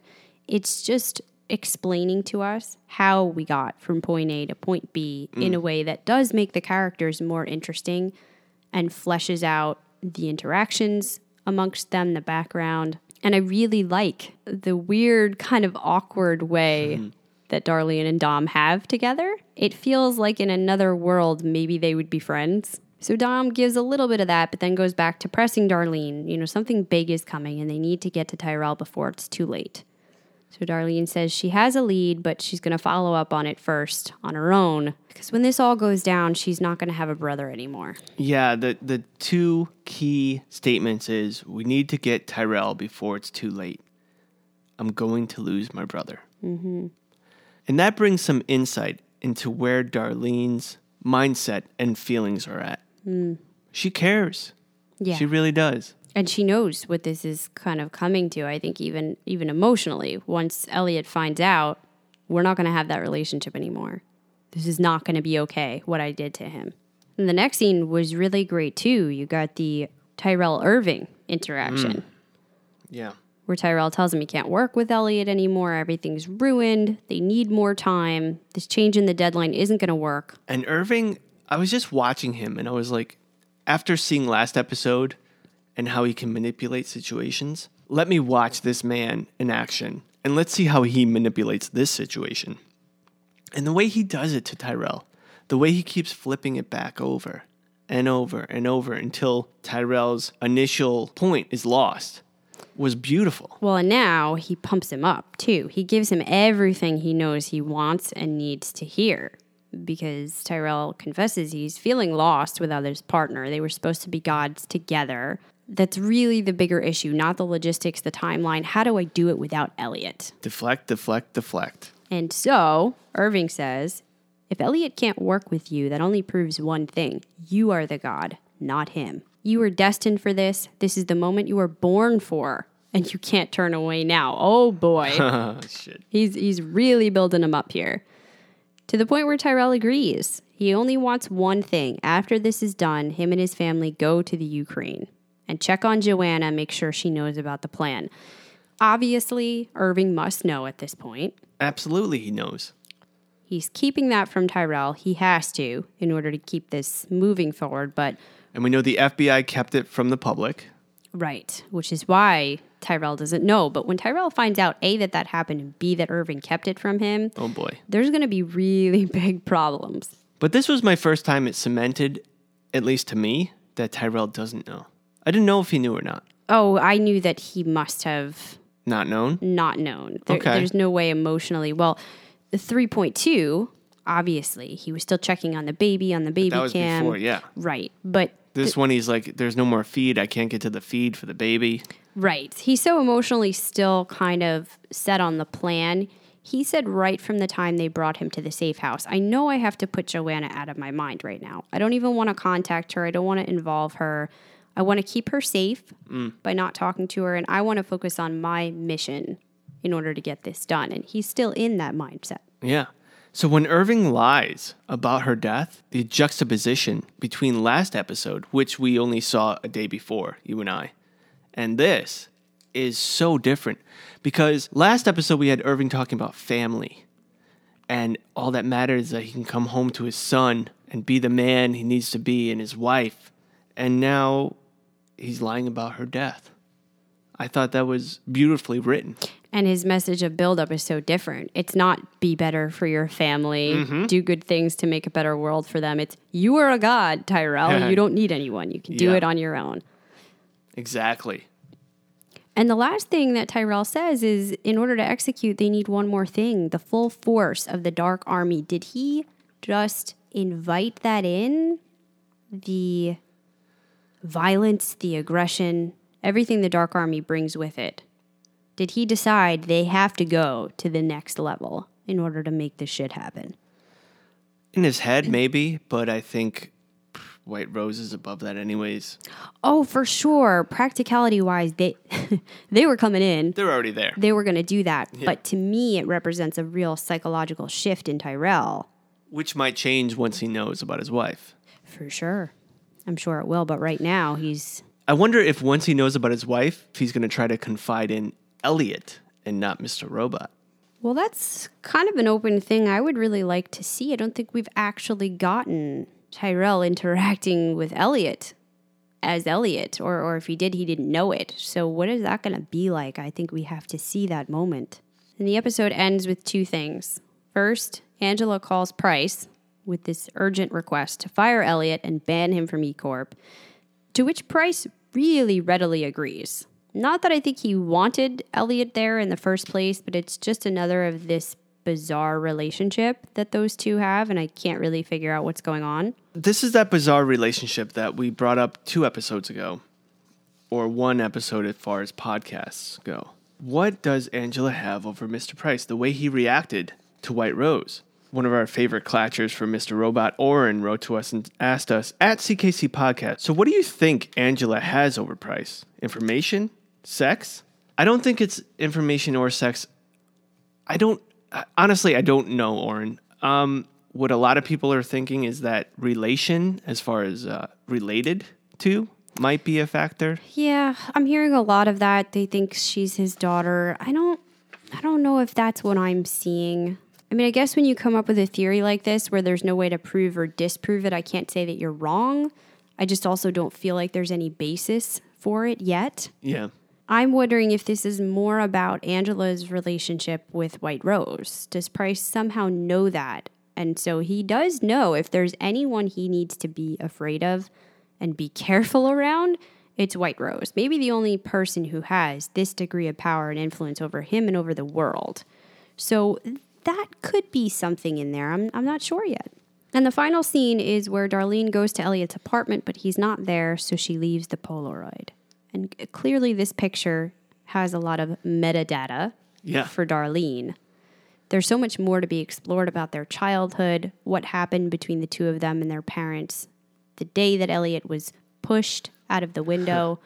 Speaker 4: It's just explaining to us how we got from point A to point B in a mm. way that does make the characters more interesting and fleshes out the interactions amongst them, the background. And I really like the weird, kind of awkward way mm-hmm. That Darlene and Dom have together. It feels like in another world, maybe they would be friends. So Dom gives a little bit of that, but then goes back to pressing Darlene. You know, something big is coming and they need to get to Tyrell before it's too late. So Darlene says she has a lead, but she's going to follow up on it first on her own. Because when this all goes down, she's not going to have a brother anymore.
Speaker 3: Yeah, the the two key statements is we need to get Tyrell before it's too late. I'm going to lose my brother. Mm-hmm. And that brings some insight into where Darlene's mindset and feelings are at. Hmm. She cares.
Speaker 4: Yeah.
Speaker 3: She really does.
Speaker 4: and she knows what this is kind of coming to i think even even emotionally once elliot finds out we're not going to have that relationship anymore this is not going to be okay what i did to him and the next scene was really great too you got the tyrell irving interaction hmm.
Speaker 3: Yeah.
Speaker 4: Where Tyrell tells him he can't work with Elliot anymore. Everything's ruined. They need more time. This change in the deadline isn't going to work.
Speaker 3: And Irving, I was just watching him and I was like, after seeing last episode and how he can manipulate situations, let me watch this man in action and let's see how he manipulates this situation. And the way he does it to Tyrell, the way he keeps flipping it back over and over and over until Tyrell's initial point is lost was beautiful.
Speaker 4: Well, and now he pumps him up too. He gives him everything he knows he wants and needs to hear because Tyrell confesses he's feeling lost without his partner. They were supposed to be gods together. That's really the bigger issue, not the logistics, the timeline. How do I do it without Elliot?
Speaker 3: Deflect, deflect, deflect.
Speaker 4: And so Irving says, if Elliot can't work with you, that only proves one thing you are the god, not him. You were destined for this. This is the moment you were born for, and you can't turn away now. Oh boy.
Speaker 3: Shit.
Speaker 4: He's he's really building him up here. To the point where Tyrell agrees. He only wants one thing. After this is done, him and his family go to the Ukraine and check on Joanna, make sure she knows about the plan. Obviously, Irving must know at this point.
Speaker 3: Absolutely, he knows.
Speaker 4: He's keeping that from Tyrell. He has to in order to keep this moving forward, but
Speaker 3: And we know the FBI kept it from the public.
Speaker 4: right, which is why Tyrell doesn't know. But when Tyrell finds out A that that happened and B that Irving kept it from him,
Speaker 3: Oh boy.
Speaker 4: there's going to be really big problems.
Speaker 3: But this was my first time it cemented, at least to me, that Tyrell doesn't know. I didn't know if he knew or not.
Speaker 4: Oh, I knew that he must have
Speaker 3: Not known?
Speaker 4: not known. There,
Speaker 3: Okay.
Speaker 4: There's no way emotionally. Well, the 3.2, obviously, he was still checking on the baby on the baby
Speaker 3: That was
Speaker 4: cam.
Speaker 3: before, yeah.
Speaker 4: Right. But
Speaker 3: This one, he's like, there's no more feed. I can't get to the feed for the baby.
Speaker 4: Right. He's so emotionally still kind of set on the plan. He said right from the time they brought him to the safe house, I know I have to put Joanna out of my mind right now. I don't even want to contact her. I don't want to involve her. I want to keep her safe mm. by not talking to her. And I want to focus on my mission in order to get this done. And he's still in that mindset.
Speaker 3: Yeah. So when Irving lies about her death, the juxtaposition between last episode, which we only saw a day before, you and I, and this is so different because last episode we had Irving talking about family and all that matters is that he can come home to his son and be the man he needs to be and his wife. And now he's lying about her death. I thought that was beautifully written.
Speaker 4: And his message of buildup is so different. It's not be better for your family, mm-hmm. do good things to make a better world for them. It's you are a god, Tyrell. you don't need anyone. You can do
Speaker 3: Yeah.
Speaker 4: it on your own.
Speaker 3: Exactly.
Speaker 4: And the last thing that Tyrell says is in order to execute, they need one more thing the full force of the Dark Army. Did he just invite that in? The violence, the aggression, everything the Dark Army brings with it. Did he decide they have to go to the next level in order to make this shit happen?
Speaker 3: In his head, maybe, but I think White Rose is above that, anyways.
Speaker 4: Oh, for sure. Practicality wise, they they were coming in.
Speaker 3: They're already there.
Speaker 4: they were going to do that. But to me, it represents a real psychological shift in Tyrell.
Speaker 3: Which might change once he knows about his wife.
Speaker 4: For sure. I'm sure it will. But right now, he's.
Speaker 3: I wonder if once he knows about his wife, if he's going to try to confide in Elliot and not Mr. Robot.
Speaker 4: Well, that's kind of an open thing I would really like to see. I don't think we've actually gotten Tyrell interacting with Elliot as Elliot, or, or if he did, he didn't know it. So, what is that going to be like? I think we have to see that moment. And the episode ends with two things. First, Angela calls Price with this urgent request to fire Elliot and ban him from E Corp, to which Price really readily agrees. Not that I think he wanted Elliot there in the first place, but it's just another of this bizarre relationship that those two have, and I can't really figure out what's going on.
Speaker 3: This is that bizarre relationship that we brought up two episodes ago, or one episode as far as podcasts go. What does Angela have over Mr. Price? The way he reacted to White Rose. One of our favorite clatchers for Mr. Robot, Oren, wrote to us and asked us at CKC Podcast. So, what do you think Angela has over Price? Information? Sex? I don't think it's information or sex. I don't honestly. I don't know, Oren. Um, what a lot of people are thinking is that relation, as far as uh, related to might be a factor.
Speaker 4: Yeah, I'm hearing a lot of that. They think she's his daughter. I don't I don't know if that's what I'm seeing. I mean, I guess when you come up with a theory like this where there's no way to prove or disprove it, I can't say that you're wrong. I just also don't feel like there's any basis for it yet.
Speaker 3: Yeah.
Speaker 4: I'm wondering if this is more about Angela's relationship with White Rose. Does Price somehow know that? And so he does know if there's anyone he needs to be afraid of and be careful around, it's White Rose. Maybe the only person who has this degree of power and influence over him and over the world. So that could be something in there. I'm, I'm not sure yet. And the final scene is where Darlene goes to Elliot's apartment, but he's not there, so she leaves the Polaroid. And clearly, this picture has a lot of metadata
Speaker 3: Yeah.
Speaker 4: for Darlene. There's so much more to be explored about their childhood, what happened between the two of them and their parents, the day that Elliot was pushed out of the window.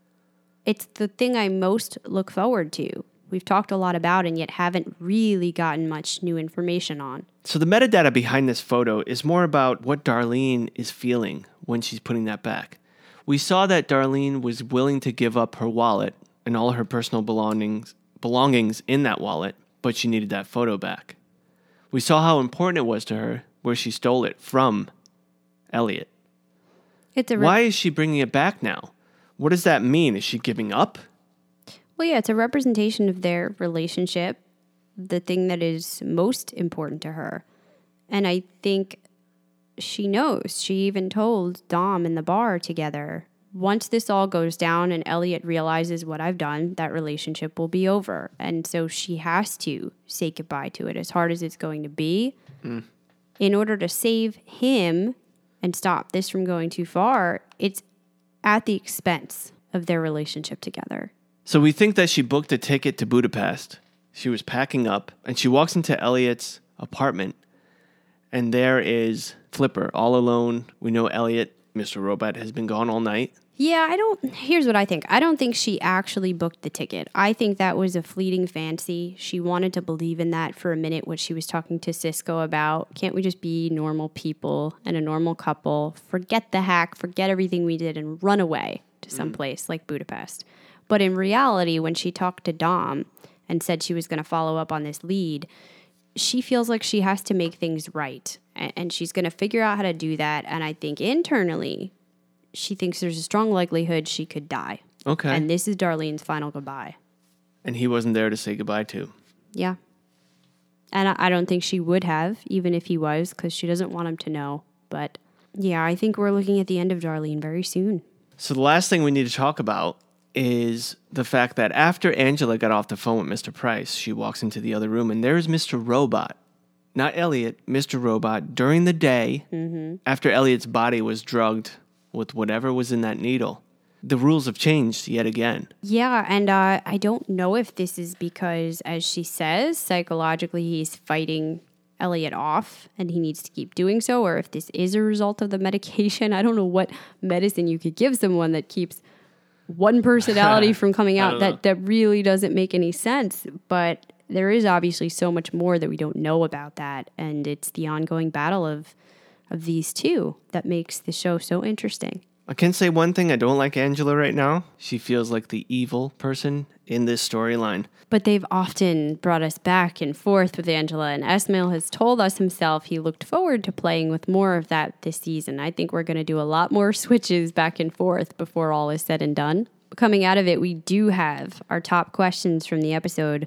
Speaker 4: it's the thing I most look forward to. We've talked a lot about and yet haven't really gotten much new information on.
Speaker 3: So the metadata behind this photo is more about what Darlene is feeling when she's putting that back. We saw that Darlene was willing to give up her wallet and all her personal belongings belongings in that wallet, but she needed that photo back. We saw how important it was to her where she stole it from Elliot.
Speaker 4: It's a re-
Speaker 3: Why is she bringing it back now? What does that mean? Is she giving up?
Speaker 4: Well, yeah, it's a representation of their relationship, the thing that is most important to her. And I think she knows. She even told Dom in the bar together once this all goes down and Elliot realizes what I've done, that relationship will be over. And so she has to say goodbye to it as hard as it's going to be. Hmm. In order to save him and stop this from going too far, it's at the expense of their relationship together.
Speaker 3: So we think that she booked a ticket to Budapest. She was packing up and she walks into Elliot's apartment and there is Flipper all alone. We know Elliot, Mr. Robot, has been gone all night.
Speaker 4: Yeah, I don't. Here's what I think. I don't think she actually booked the ticket. I think that was a fleeting fancy. She wanted to believe in that for a minute, what she was talking to Cisco about. Can't we just be normal people and a normal couple? Forget the hack, forget everything we did, and run away to some mm. place like Budapest. But in reality, when she talked to Dom and said she was going to follow up on this lead, she feels like she has to make things right and she's going to figure out how to do that and i think internally she thinks there's a strong likelihood she could die.
Speaker 3: Okay.
Speaker 4: and
Speaker 3: And,
Speaker 4: this is darlene's final goodbye.
Speaker 3: And he wasn't there to say goodbye to.
Speaker 4: yeah. And i, I don't think she would have even if he was because she doesn't want him to know. But yeah i think we're looking at the end of darlene very soon.
Speaker 3: So the last thing we need to talk about is the fact that after Angela got off the phone with Mr. Price, she walks into the other room and there's Mr. Robot. Not Elliot, Mr. Robot, during the day, after Elliot's body was drugged with whatever was in that needle. The rules have changed yet again.
Speaker 4: Yeah, and uh, I don't know if this is because, as she says, psychologically he's fighting Elliot off and he needs to keep doing so, or if this is a result of the medication. I don't know what medicine you could give someone that keeps one personality from coming out. That that really doesn't make any sense. But there is obviously so much more that we don't know about that, and it's the ongoing battle of of these two that makes the show so interesting.
Speaker 3: I can say one thing I don't like Angela right now. She feels like the evil person in this storyline.
Speaker 4: But they've often brought us back and forth with Angela, and Esmail has told us himself he looked forward to playing with more of that this season. I think we're going to do a lot more switches back and forth before all is said and done. Coming out of it, we do have our top questions from the episode.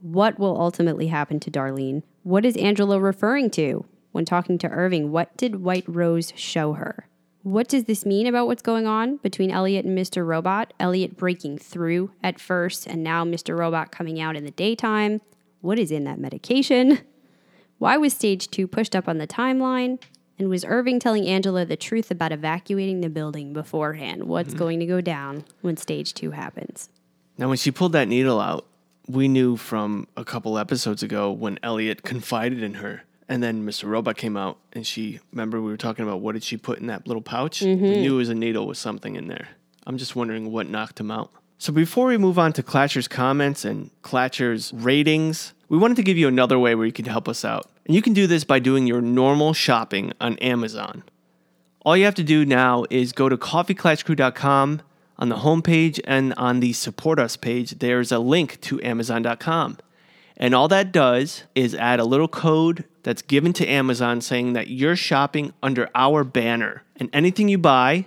Speaker 4: What will ultimately happen to Darlene? What is Angela referring to when talking to Irving? What did White Rose show her? What does this mean about what's going on between Elliot and Mr. Robot? Elliot breaking through at first, and now Mr. Robot coming out in the daytime. What is in that medication? Why was stage two pushed up on the timeline? And was Irving telling Angela the truth about evacuating the building beforehand? What's mm-hmm. going to go down when stage two happens?
Speaker 3: Now, when she pulled that needle out, we knew from a couple episodes ago when Elliot confided in her. And then Mr. Robot came out and she, remember we were talking about what did she put in that little pouch? We mm-hmm. knew it was a needle with something in there. I'm just wondering what knocked him out. So before we move on to Clatcher's comments and Clatcher's ratings, we wanted to give you another way where you could help us out. And you can do this by doing your normal shopping on Amazon. All you have to do now is go to coffeeclatchcrew.com on the homepage and on the support us page. There's a link to amazon.com. And all that does is add a little code that's given to Amazon saying that you're shopping under our banner. And anything you buy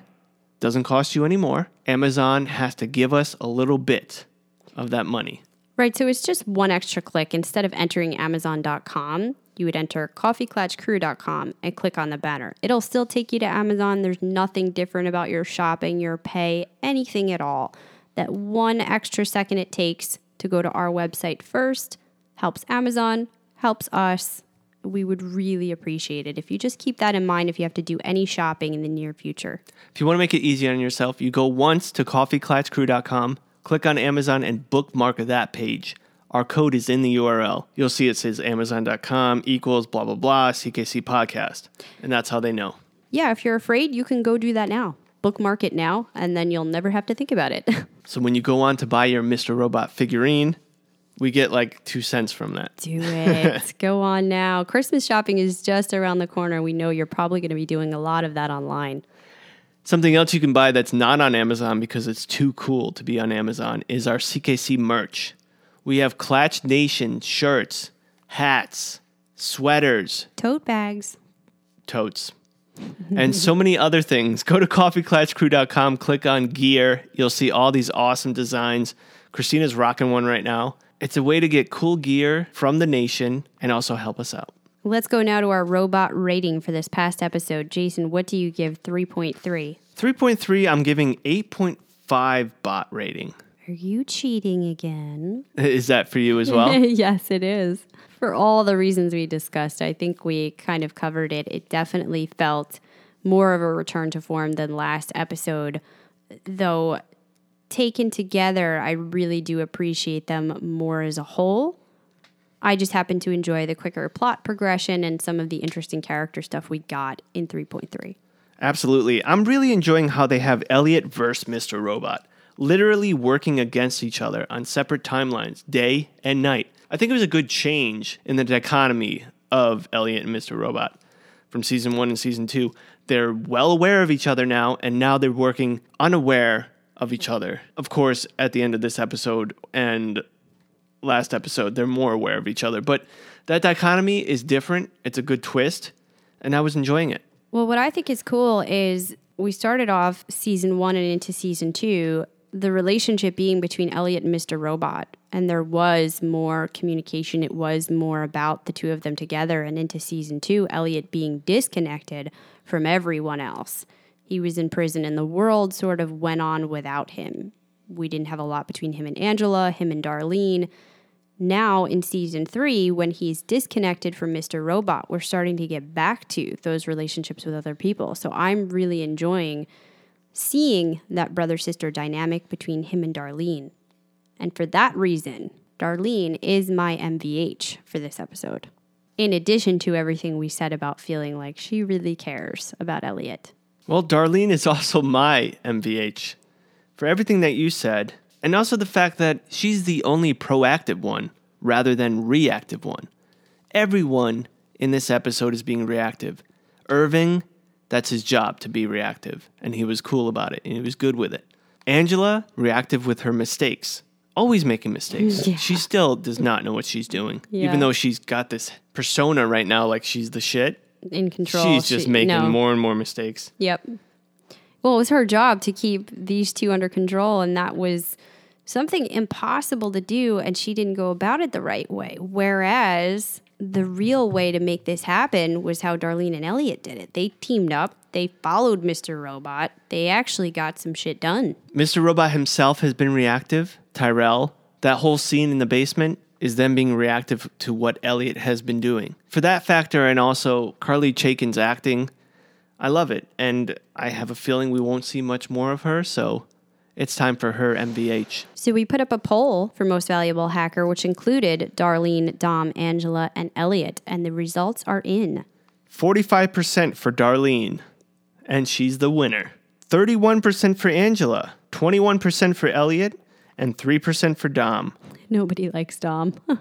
Speaker 3: doesn't cost you any more. Amazon has to give us a little bit of that money.
Speaker 4: Right. So it's just one extra click. Instead of entering Amazon.com, you would enter coffeeclatchcrew.com and click on the banner. It'll still take you to Amazon. There's nothing different about your shopping, your pay, anything at all. That one extra second it takes to go to our website first helps Amazon, helps us. We would really appreciate it if you just keep that in mind if you have to do any shopping in the near future.
Speaker 3: If you want to make it easy on yourself, you go once to coffeeclatchcrew.com, click on Amazon, and bookmark that page. Our code is in the URL. You'll see it says amazon.com equals blah, blah, blah, CKC podcast. And that's how they know.
Speaker 4: Yeah, if you're afraid, you can go do that now. Bookmark it now, and then you'll never have to think about it.
Speaker 3: So when you go on to buy your Mr. Robot figurine, we get like two cents from that.
Speaker 4: Do it. Go on now. Christmas shopping is just around the corner. We know you're probably going to be doing a lot of that online.
Speaker 3: Something else you can buy that's not on Amazon because it's too cool to be on Amazon is our CKC merch. We have Clatch Nation shirts, hats, sweaters,
Speaker 4: Tote bags.
Speaker 3: totes, and so many other things. Go to coffeeclatchcrew.com, click on gear. You'll see all these awesome designs. Christina's rocking one right now. It's a way to get cool gear from the nation and also help us out.
Speaker 4: Let's go now to our robot rating for this past episode. Jason, what do you give 3.3?
Speaker 3: 3.3, I'm giving 8.5 bot rating.
Speaker 4: Are you cheating again?
Speaker 3: Is that for you as well?
Speaker 4: yes, it is. For all the reasons we discussed, I think we kind of covered it. It definitely felt more of a return to form than last episode, though taken together, I really do appreciate them more as a whole. I just happen to enjoy the quicker plot progression and some of the interesting character stuff we got in 3.3.
Speaker 3: Absolutely. I'm really enjoying how they have Elliot versus Mr. Robot, literally working against each other on separate timelines, day and night. I think it was a good change in the dichotomy of Elliot and Mr. Robot from season one and season two. They're well aware of each other now, and now they're working unaware of each other. Of course, at the end of this episode and last episode, they're more aware of each other. But that dichotomy is different. It's a good twist, and I was enjoying it.
Speaker 4: Well, what I think is cool is we started off season one and into season two, the relationship being between Elliot and Mr. Robot. And there was more communication. It was more about the two of them together. And into season two, Elliot being disconnected from everyone else. He was in prison, and the world sort of went on without him. We didn't have a lot between him and Angela, him and Darlene. Now, in season three, when he's disconnected from Mr. Robot, we're starting to get back to those relationships with other people. So I'm really enjoying seeing that brother sister dynamic between him and Darlene. And for that reason, Darlene is my MVH for this episode. In addition to everything we said about feeling like she really cares about Elliot.
Speaker 3: Well, Darlene is also my MVH for everything that you said, and also the fact that she's the only proactive one rather than reactive one. Everyone in this episode is being reactive. Irving, that's his job to be reactive, and he was cool about it and he was good with it. Angela, reactive with her mistakes, always making mistakes.
Speaker 4: Yeah.
Speaker 3: She still does not know what she's doing,
Speaker 4: Yeah.
Speaker 3: even though she's got this persona right now like she's the shit.
Speaker 4: In control.
Speaker 3: She's just
Speaker 4: She-
Speaker 3: making
Speaker 4: no.
Speaker 3: more and more mistakes.
Speaker 4: Yep. Well, it was her job to keep these two under control, and that was something impossible to do, and she didn't go about it the right way. Whereas the real way to make this happen was how Darlene and Elliot did it. They teamed up, they followed Mr. Robot, they actually got some shit done.
Speaker 3: Mr. Robot himself has been reactive. Tyrell, that whole scene in the basement is them being reactive to what Elliot has been doing. For that factor, and also Carly Chaikin's acting, I love it. And I have a feeling we won't see much more of her, so it's time for her MVH.
Speaker 4: So we put up a poll for most valuable hacker, which included Darlene, Dom, Angela, and Elliot, and the results are in.
Speaker 3: 45% for Darlene, and she's the winner. 31% for Angela, 21% for Elliot, and 3% for Dom.
Speaker 4: Nobody likes Dom.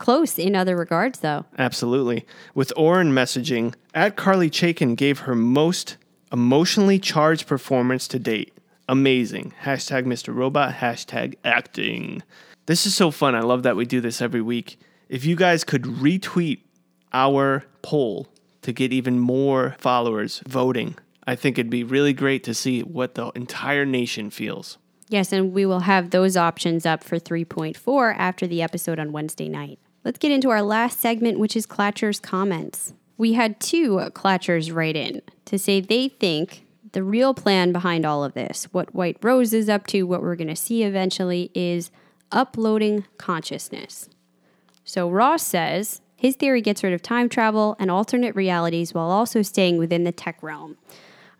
Speaker 4: close in other regards, though.
Speaker 3: Absolutely. With Oren messaging, at Carly Chaikin gave her most emotionally charged performance to date. Amazing. Hashtag Mr. Robot, hashtag acting. This is so fun. I love that we do this every week. If you guys could retweet our poll to get even more followers voting, I think it'd be really great to see what the entire nation feels.
Speaker 4: Yes, and we will have those options up for 3.4 after the episode on Wednesday night. Let's get into our last segment, which is Clatcher's comments. We had two Clatchers write in to say they think the real plan behind all of this, what White Rose is up to, what we're going to see eventually, is uploading consciousness. So Ross says his theory gets rid of time travel and alternate realities while also staying within the tech realm.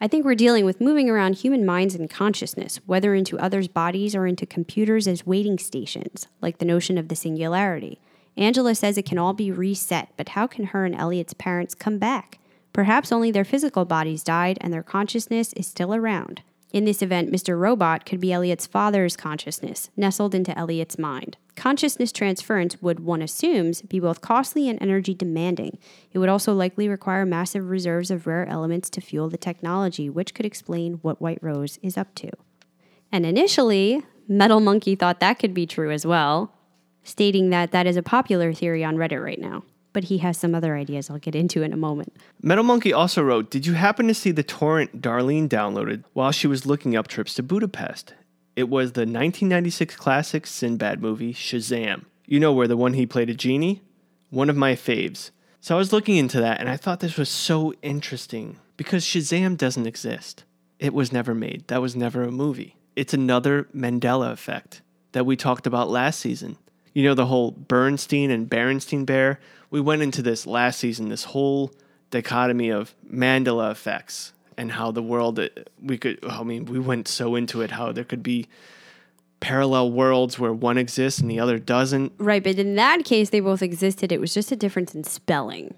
Speaker 4: I think we're dealing with moving around human minds and consciousness, whether into others' bodies or into computers as waiting stations, like the notion of the singularity. Angela says it can all be reset, but how can her and Elliot's parents come back? Perhaps only their physical bodies died and their consciousness is still around. In this event, Mr. Robot could be Elliot's father's consciousness, nestled into Elliot's mind. Consciousness transference would, one assumes, be both costly and energy demanding. It would also likely require massive reserves of rare elements to fuel the technology, which could explain what White Rose is up to. And initially, Metal Monkey thought that could be true as well, stating that that is a popular theory on Reddit right now. But he has some other ideas I'll get into in a moment.
Speaker 3: Metal Monkey also wrote, Did you happen to see the torrent Darlene downloaded while she was looking up trips to Budapest? It was the 1996 classic Sinbad movie, Shazam. You know where the one he played a genie? One of my faves. So I was looking into that and I thought this was so interesting because Shazam doesn't exist. It was never made. That was never a movie. It's another Mandela effect that we talked about last season. You know, the whole Bernstein and Berenstein Bear? We went into this last season, this whole dichotomy of Mandela effects and how the world, uh, we could, I mean, we went so into it, how there could be parallel worlds where one exists and the other doesn't.
Speaker 4: Right, but in that case, they both existed. It was just a difference in spelling.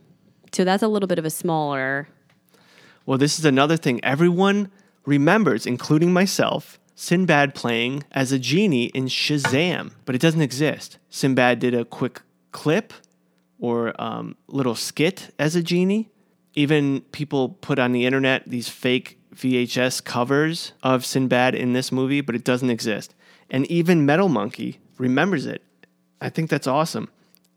Speaker 4: So that's a little bit of a smaller.
Speaker 3: Well, this is another thing everyone remembers, including myself, Sinbad playing as a genie in Shazam, but it doesn't exist. Sinbad did a quick clip or um, little skit as a genie. Even people put on the internet these fake VHS covers of Sinbad in this movie, but it doesn't exist. And even Metal Monkey remembers it. I think that's awesome.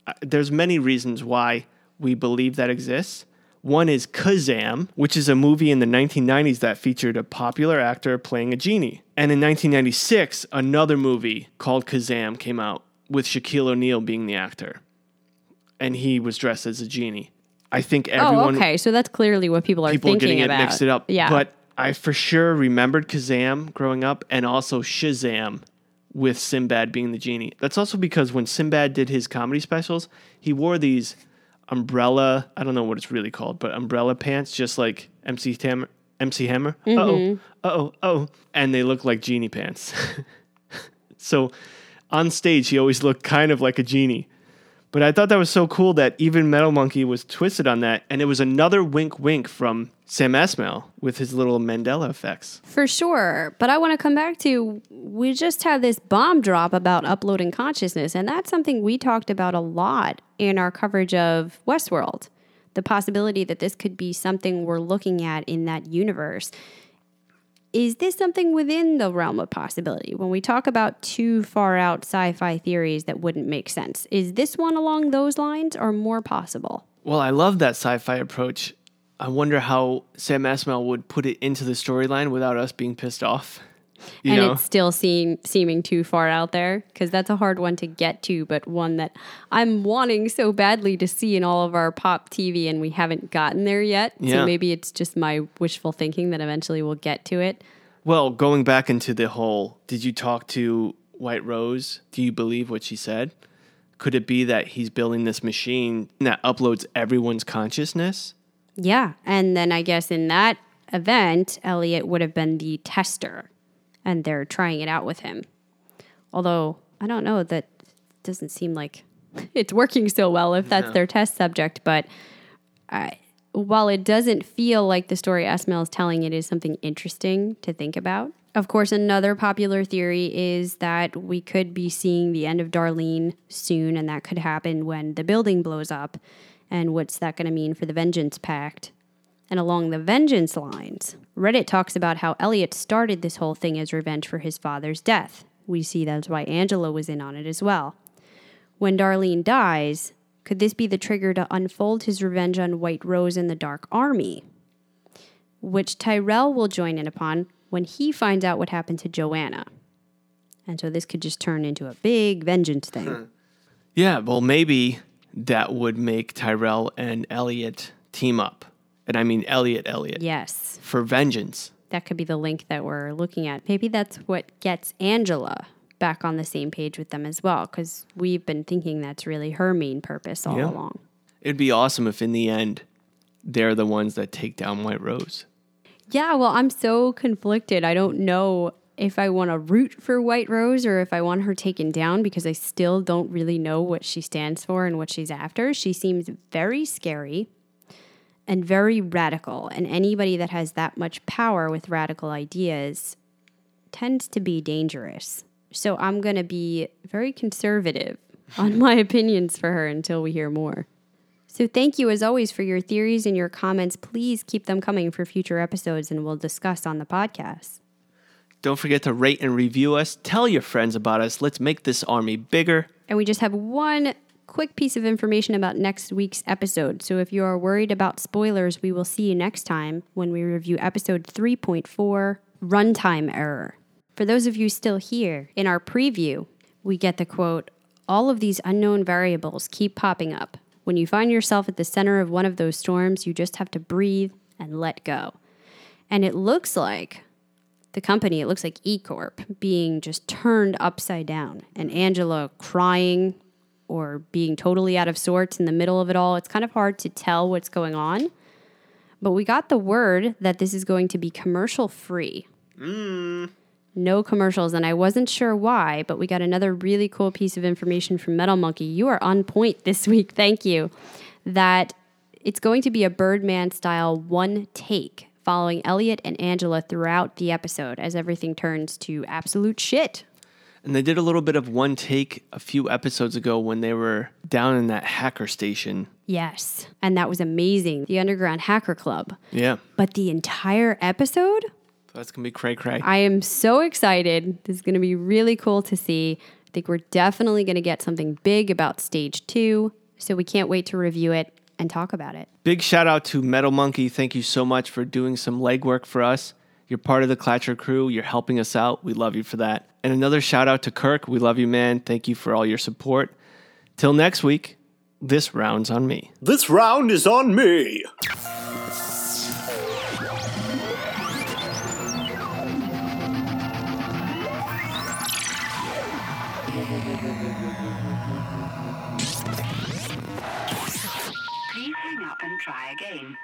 Speaker 3: Uh, There's many reasons why we believe that exists. One is Kazam, which is a movie in the 1990s that featured a popular actor playing a genie. And in 1996, another movie called Kazam came out with Shaquille O'Neal being the actor. And he was dressed as a genie. I think everyone
Speaker 4: oh, okay. So that's clearly what people are
Speaker 3: people
Speaker 4: thinking
Speaker 3: getting it mixed it up.
Speaker 4: Yeah.
Speaker 3: But I for sure remembered Kazam growing up and also Shazam with Sinbad being the genie. That's also because when Sinbad did his comedy specials, he wore these umbrella, I don't know what it's really called, but umbrella pants just like MC Hammer MC Hammer.
Speaker 4: Mm-hmm.
Speaker 3: Uh-oh. Uh-oh. Oh. And they look like genie pants. so on stage he always looked kind of like a genie. But I thought that was so cool that even Metal Monkey was twisted on that, and it was another wink wink from Sam Esmail with his little Mandela effects.
Speaker 4: For sure. But I want to come back to we just had this bomb drop about uploading consciousness, and that's something we talked about a lot in our coverage of Westworld. The possibility that this could be something we're looking at in that universe. Is this something within the realm of possibility? When we talk about too far out sci fi theories that wouldn't make sense, is this one along those lines or more possible?
Speaker 3: Well, I love that sci-fi approach. I wonder how Sam Esmail would put it into the storyline without us being pissed off. You
Speaker 4: and
Speaker 3: know,
Speaker 4: it's still seem, seeming too far out there because that's a hard one to get to, but one that I'm wanting so badly to see in all of our pop TV, and we haven't gotten there yet.
Speaker 3: Yeah.
Speaker 4: So maybe it's just my wishful thinking that eventually we'll get to it.
Speaker 3: well, going back into the whole, did you talk to White Rose? Do you believe what she said? Could it be that he's building this machine that uploads everyone's consciousness?
Speaker 4: Yeah. And then I guess in that event, Elliot would have been the tester, and they're trying it out with him. Although I don't know, that doesn't seem like it's working so well if that's their test subject. But I, while it doesn't feel like the story Esmail is telling, it is something interesting to think about. Of course, another popular theory is that we could be seeing the end of Darlene soon, and that could happen when the building blows up. And what's that going to mean for the Vengeance Pact? And along the vengeance lines, Reddit talks about how Elliot started this whole thing as revenge for his father's death. We see that's why Angela was in on it as well. When Darlene dies, could this be the trigger to unfold his revenge on White Rose and the Dark Army? Which Tyrell will join in upon when he finds out what happened to Joanna. And so this could just turn into a big vengeance thing. Hmm.
Speaker 3: Yeah, well, maybe that would make Tyrell and Elliot team up. And I mean Elliot, Elliot.
Speaker 4: yes,
Speaker 3: For vengeance.
Speaker 4: that could be the link that we're looking at. Maybe that's what gets Angela back on the same page with them as well, because we've been thinking that's really her main purpose all
Speaker 3: Yeah.
Speaker 4: along.
Speaker 3: It'd be awesome if in the end they're the ones that take down White Rose.
Speaker 4: Yeah, well, I'm so conflicted. I don't know if I want to root for White Rose or if I want her taken down because I still don't really know what she stands for and what she's after. She seems very scary and very radical, and anybody that has that much power with radical ideas tends to be dangerous. So I'm going to be very conservative on my opinions for her until we hear more. So thank you as always for your theories and your comments. Please keep them coming for future episodes and we'll discuss on the podcast.
Speaker 3: Don't forget to rate and review us. Tell your friends about us. Let's make this army bigger.
Speaker 4: And we just have one quick piece of information about next week's episode. So if you are worried about spoilers, we will see you next time when we review episode 3.4 Runtime Error. For those of you still here, in our preview, we get the quote All of these unknown variables keep popping up. When you find yourself at the center of one of those storms, you just have to breathe and let go. And it looks like the company, it looks like E Corp, being just turned upside down, and Angela crying or being totally out of sorts in the middle of it all. It's kind of hard to tell what's going on. But we got the word that this is going to be commercial free. Mm. No commercials, and I wasn't sure why, but we got another really cool piece of information from Metal Monkey. You are on point this week. Thank you. That it's going to be a Birdman style one take following Elliot and Angela throughout the episode as everything turns to absolute shit.
Speaker 3: And they did a little bit of one take a few episodes ago when they were down in that hacker station.
Speaker 4: Yes. And that was amazing. The Underground Hacker Club.
Speaker 3: Yeah.
Speaker 4: But the entire episode,
Speaker 3: That's going to be cray cray.
Speaker 4: I am so excited. This is going to be really cool to see. I think we're definitely going to get something big about stage two. So we can't wait to review it and talk about it.
Speaker 3: Big shout out to Metal Monkey. Thank you so much for doing some legwork for us. You're part of the Clatcher crew. You're helping us out. We love you for that. And another shout out to Kirk. We love you, man. Thank you for all your support. Till next week, this round's on me.
Speaker 9: This round is on me.
Speaker 10: Please hang up and try again.